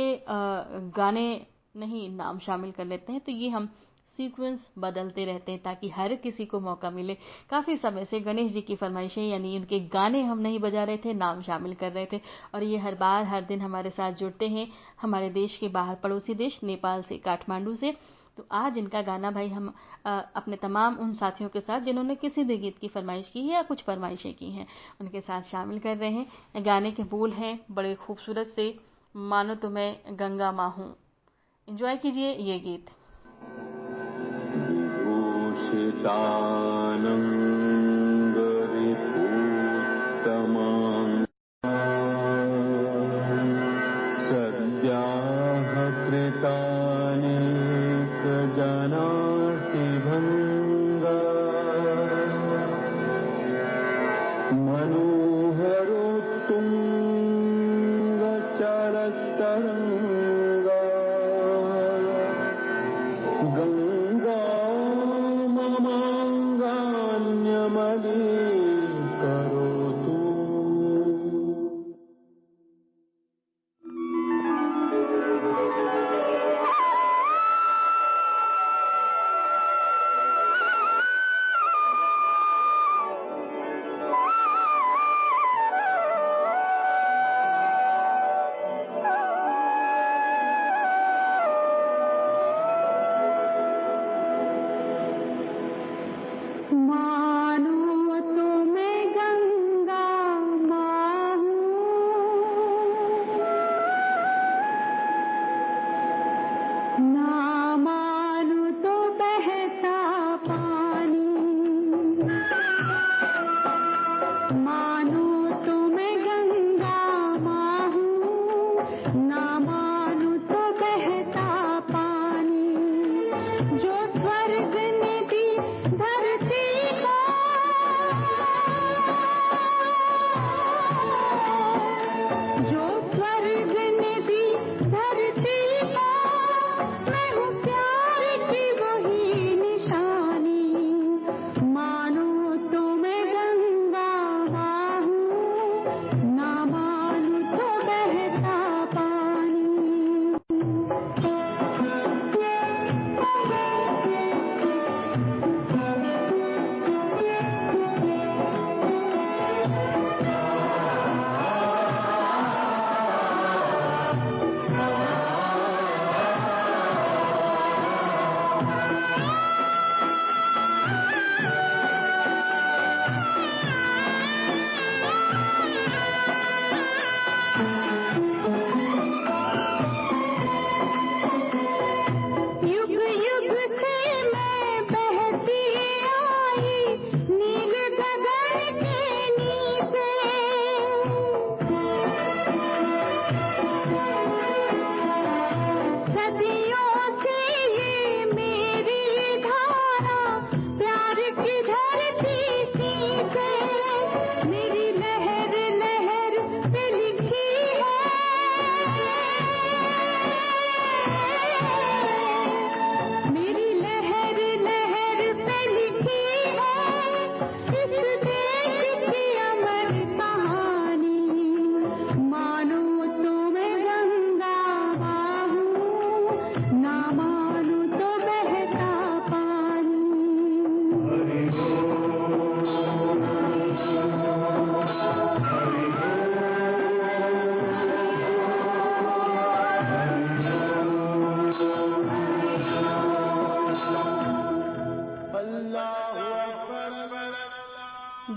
गाने नहीं नाम शामिल कर लेते हैं तो ये हम सीक्वेंस बदलते रहते हैं ताकि हर किसी को मौका मिले। काफ़ी समय से गणेश जी की फरमाइशें यानी उनके गाने हम नहीं बजा रहे थे नाम शामिल कर रहे थे। और ये हर बार हर दिन हमारे साथ जुड़ते हैं हमारे देश के बाहर पड़ोसी देश नेपाल से काठमांडू से। तो आज इनका गाना भाई हम आ, अपने तमाम उन साथियों के साथ जिन्होंने किसी भी गीत की फरमाइश की है या कुछ फरमाइशें की हैं उनके साथ शामिल कर रहे हैं। गाने के बोल हैं बड़े खूबसूरत से मानो तो मैं गंगा माँ हूँ। एंजॉय कीजिए ये गीत। नम्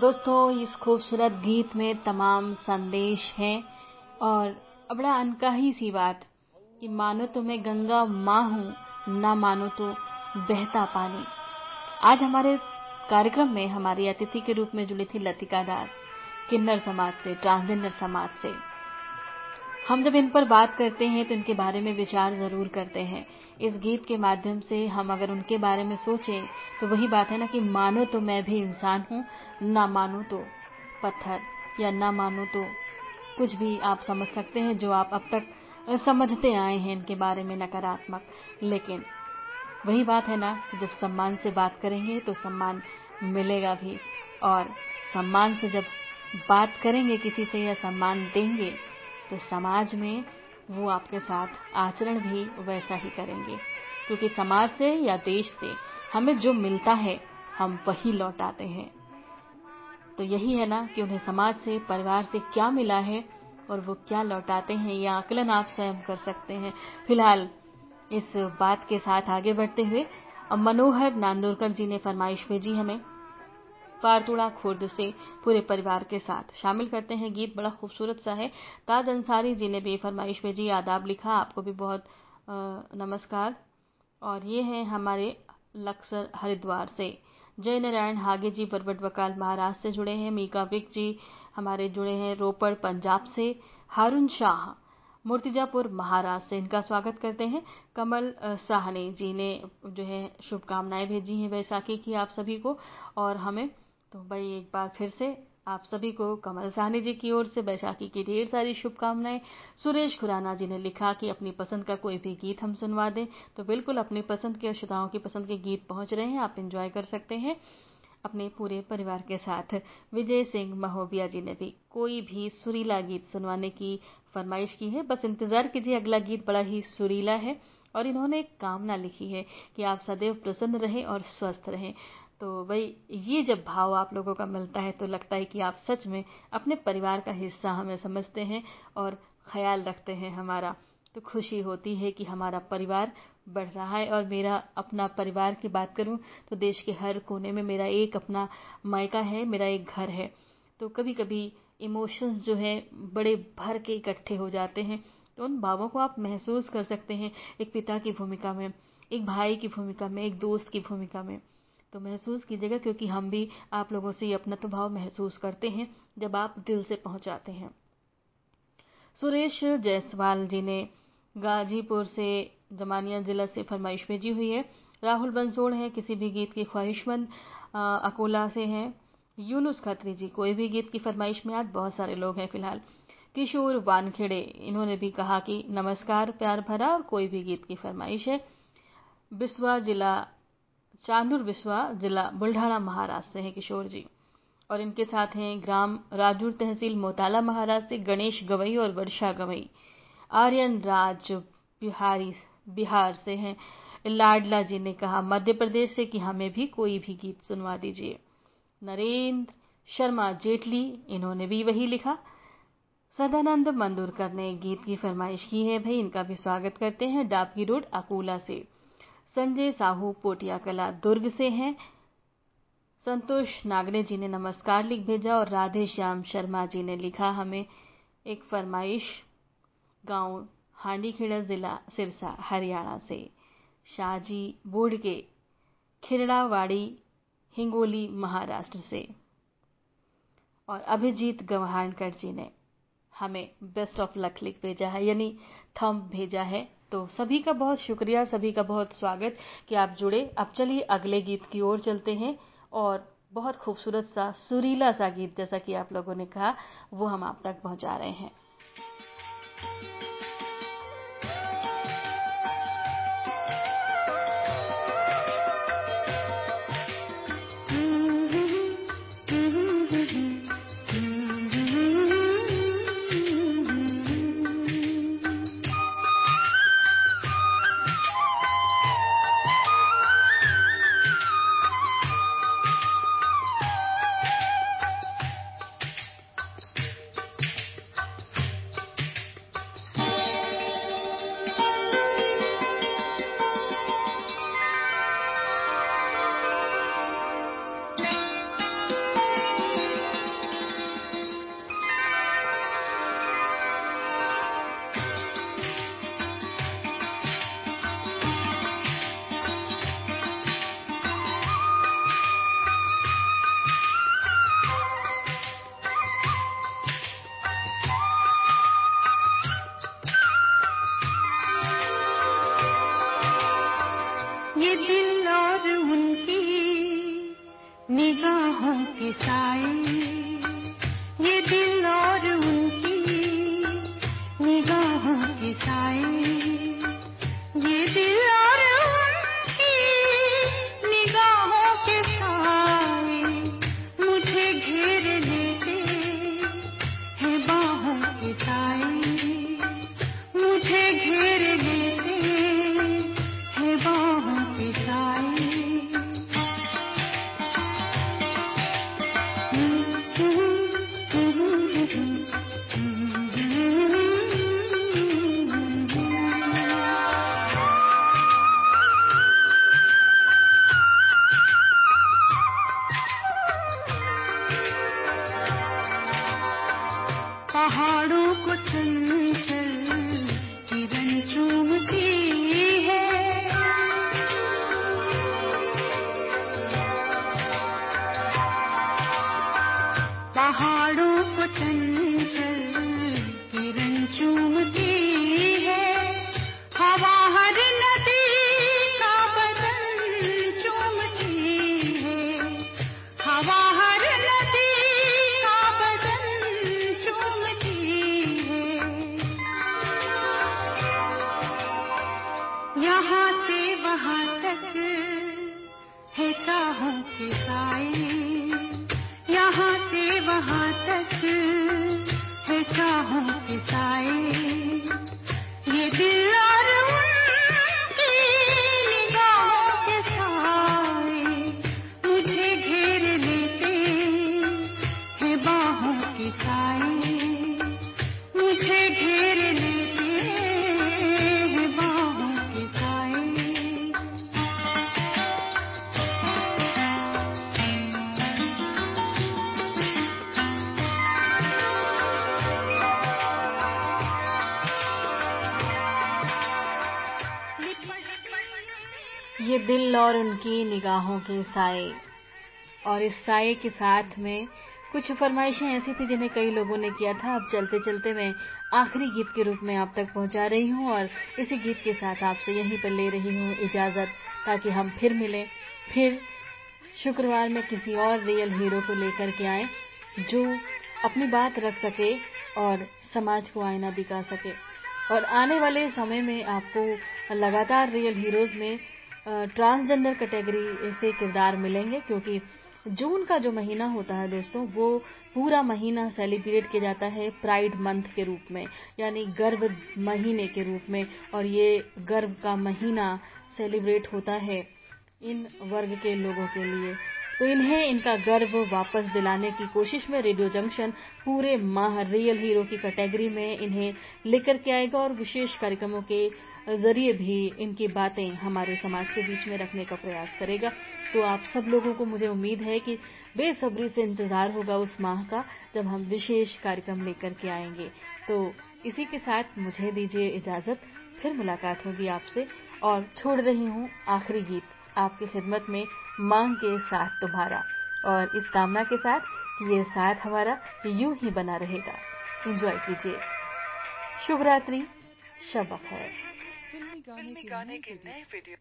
दोस्तों, इस खूबसूरत गीत में तमाम संदेश हैं और बड़ा अनकही सी बात कि मानो तो मैं गंगा माँ हूँ, ना मानो तो बहता पानी। आज हमारे कार्यक्रम में हमारी अतिथि के रूप में जुड़ी थी लतिका दास, किन्नर समाज से, ट्रांसजेंडर समाज से। हम जब इन पर बात करते हैं तो इनके बारे में विचार ज़रूर करते हैं। इस गीत के माध्यम से हम अगर उनके बारे में सोचें तो वही बात है ना कि मानो तो मैं भी इंसान हूँ, ना मानो तो पत्थर, या ना मानो तो कुछ भी आप समझ सकते हैं जो आप अब तक समझते आए हैं इनके बारे में नकारात्मक। लेकिन वही बात है ना कि जब सम्मान से बात करेंगे तो सम्मान मिलेगा भी। और सम्मान से जब बात करेंगे किसी से या सम्मान देंगे तो समाज में वो आपके साथ आचरण भी वैसा ही करेंगे। क्योंकि समाज से या देश से हमें जो मिलता है, हम वही लौटाते हैं। तो यही है ना कि उन्हें समाज से, परिवार से क्या मिला है और वो क्या लौटाते हैं, ये आकलन आप स्वयं कर सकते हैं। फ़िलहाल इस बात के साथ आगे बढ़ते हुए मनोहर नांदोरकर जी ने फरमाइश भेजी हमें। कारतुड़ा खुर्द से पूरे परिवार के साथ शामिल करते हैं। गीत बड़ा खूबसूरत सा है। ताज अंसारी जी ने भी फरमाइश भेजी आदाब लिखा। आपको भी बहुत आ, नमस्कार। और ये है हमारे लक्सर हरिद्वार से। जय नारायण हागे जी बरबट वकाल महाराष्ट्र से जुड़े हैं। मीका विक जी हमारे जुड़े हैं रोपड़ पंजाब से। हारून शाह मूर्तिजापुर महाराष्ट्र से। इनका स्वागत करते हैं। कमल साहनी जी ने जो है शुभकामनाएँ भेजी हैं वैसाखी की आप सभी को। और हमें तो भाई एक बार फिर से आप सभी को कमल साहनी जी की ओर से बैशाखी की ढेर सारी शुभकामनाएँ। सुरेश खुराना जी ने लिखा कि अपनी पसंद का कोई भी गीत हम सुनवा दें। तो बिल्कुल अपनी पसंद के श्रोताओं की पसंद के गीत पहुँच रहे हैं, आप एंजॉय कर सकते हैं अपने पूरे परिवार के साथ। विजय सिंह महोबिया जी ने भी कोई भी सुरीला गीत सुनवाने की फरमाइश की है। बस इंतज़ार कीजिए, अगला गीत बड़ा ही सुरीला है और इन्होंने एक कामना लिखी है कि आप सदैव प्रसन्न रहें और स्वस्थ रहें। तो भाई ये जब भाव आप लोगों का मिलता है तो लगता है कि आप सच में अपने परिवार का हिस्सा हमें समझते हैं और ख्याल रखते हैं हमारा। तो खुशी होती है कि हमारा परिवार बढ़ रहा है और मेरा अपना परिवार की बात करूँ तो देश के हर कोने में मेरा एक अपना मायका है, मेरा एक घर है। तो कभी कभी इमोशंस जो है, बड़े भर के इकट्ठे हो जाते हैं। तो उन भावों को आप महसूस कर सकते हैं, एक पिता की भूमिका में, एक भाई की भूमिका में, एक दोस्त की भूमिका में। तो महसूस कीजिएगा क्योंकि हम भी आप लोगों से ये अपना तो भाव महसूस करते हैं, जब आप दिल से पहुंचाते हैं। सुरेश जायसवाल जी ने गाजीपुर से जमानिया जिला से फरमाइश भेजी हुई है। राहुल बंसोड़ है, किसी भी गीत की ख्वाहिशमंद अकोला से हैं। यूनुस खत्री जी, कोई भी गीत की फरमाइश में आज बहुत सारे लोग हैं फ़िलहाल। किशोर वानखेड़े, इन्होंने भी कहा कि नमस्कार, प्यार भरा और कोई भी गीत की फरमाइश है। बिस्वा जिला चांदूर बिस्वा जिला बुल्ढाना महाराष्ट्र से हैं किशोर जी। और इनके साथ हैं ग्राम राजूर तहसील मोताला महाराष्ट्र से गणेश गवई और वर्षा गवई। आर्यन राज बिहारी बिहार से हैं। लाडला जी ने कहा, मध्य प्रदेश से कि हमें भी कोई भी गीत सुनवा दीजिए। नरेंद्र शर्मा जेटली, इन्होंने भी वही लिखा। सदानंद मंदुरकर ने गीत की फरमाइश की है। भाई, इनका भी स्वागत करते हैं डाबकी रोड अकोला से। संजय साहू पोटिया कला दुर्ग से हैं। संतोष नागरे जी ने नमस्कार लिख भेजा और राधे श्याम शर्मा जी ने लिखा हमें एक फरमाइश। गाँव हांडीखेड़ा जिला सिरसा, हरियाणा से। शाहजी बोर्ड के खिरड़ावाड़ी हिंगोली महाराष्ट्र से। और अभिजीत गवहानकर जी ने हमें बेस्ट ऑफ़ लक लिख भेजा है, यानी थम भेजा है। तो सभी का बहुत शुक्रिया, सभी का बहुत स्वागत कि आप जुड़े। अब चलिए अगले गीत की ओर चलते हैं और बहुत खूबसूरत सा, सुरीला सा गीत जैसा कि आप लोगों ने कहा, वो हम आप तक पहुँचा रहे हैं। के साए दिल और उनकी निगाहों के साए। और इस साए के साथ में कुछ फरमाइशें ऐसी थी जिन्हें कई लोगों ने किया था। अब चलते चलते मैं आखिरी गीत के रूप में आप तक पहुँचा रही हूँ और इसी गीत के साथ आपसे यहीं पर ले रही हूँ इजाज़त ताकि हम फिर मिलें। फिर शुक्रवार में किसी और रियल हीरो को लेकर के आए जो अपनी बात रख सके और समाज को आईना दिखा सके। और आने वाले समय में आपको लगातार रियल हीरोज में ट्रांसजेंडर कैटेगरी से किरदार मिलेंगे, क्योंकि जून का जो महीना होता है दोस्तों, वो पूरा महीना सेलिब्रेट किया जाता है प्राइड मंथ के रूप में, यानी गर्व महीने के रूप में, और ये गर्व का महीना सेलिब्रेट होता है इन वर्ग के लोगों के लिए। तो इन्हें इनका गर्व वापस दिलाने की कोशिश में रेडियो जंक्शन पूरे माह रियल हीरो की कैटेगरी में इन्हें लेकर के आएगा, और विशेष कार्यक्रमों के ज़रिए भी इनकी बातें हमारे समाज के बीच में रखने का प्रयास करेगा। तो आप सब लोगों को मुझे उम्मीद है कि बेसब्री से इंतज़ार होगा उस माह का, जब हम विशेष कार्यक्रम लेकर के आएँगे। तो इसी के साथ मुझे दीजिए इजाज़त, फिर मुलाकात होगी आपसे। और छोड़ रही हूँ आखिरी गीत, आपकी खिदमत में मांग के साथ तुम्हारा और इस कामना के साथ कि ये साथ हमारा यूँ ही बना रहेगा। एंजॉय कीजिए। शुभ रात्रि शब खैर फिल्मी गाने के नए वीडियो।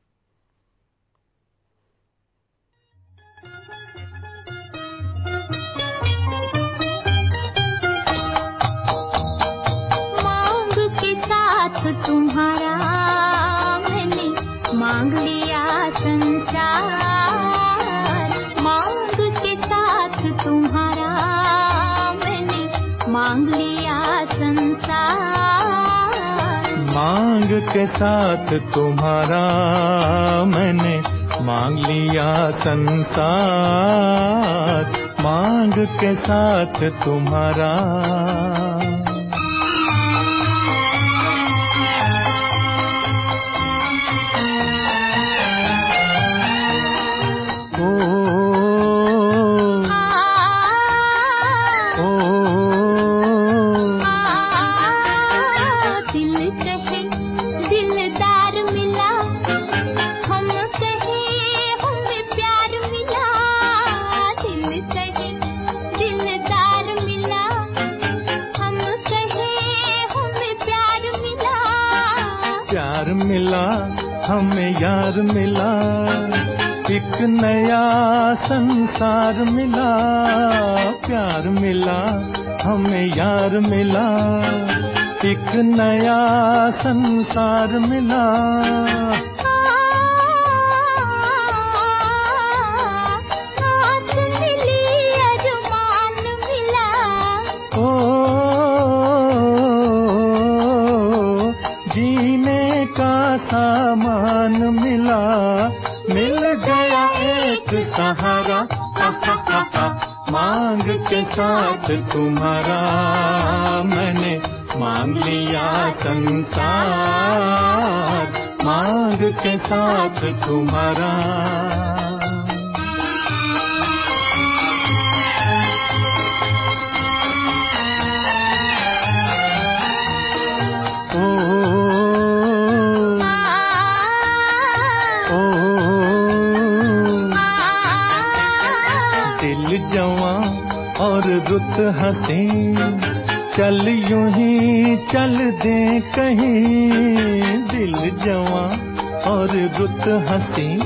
के साथ तुम्हारा मैंने मांग लिया संसार। मांग के साथ तुम्हारा यार मिला, एक नया संसार मिला। प्यार मिला, हमें यार मिला, एक नया संसार मिला। के साथ तुम्हारा मैंने मांग लिया संसार। मांग के साथ तुम्हारा और हसी, चल यूँ ही चल दे कहीं। दिल जवा और रुत हसी,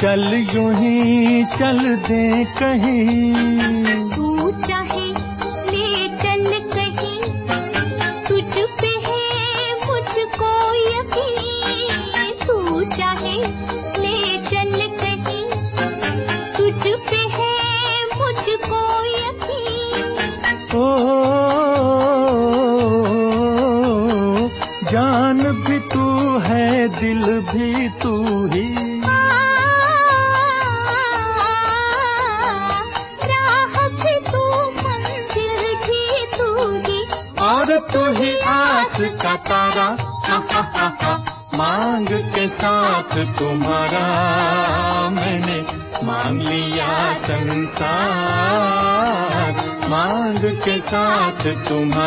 चल यूँ ही चल दे कहीं। तुम्हारा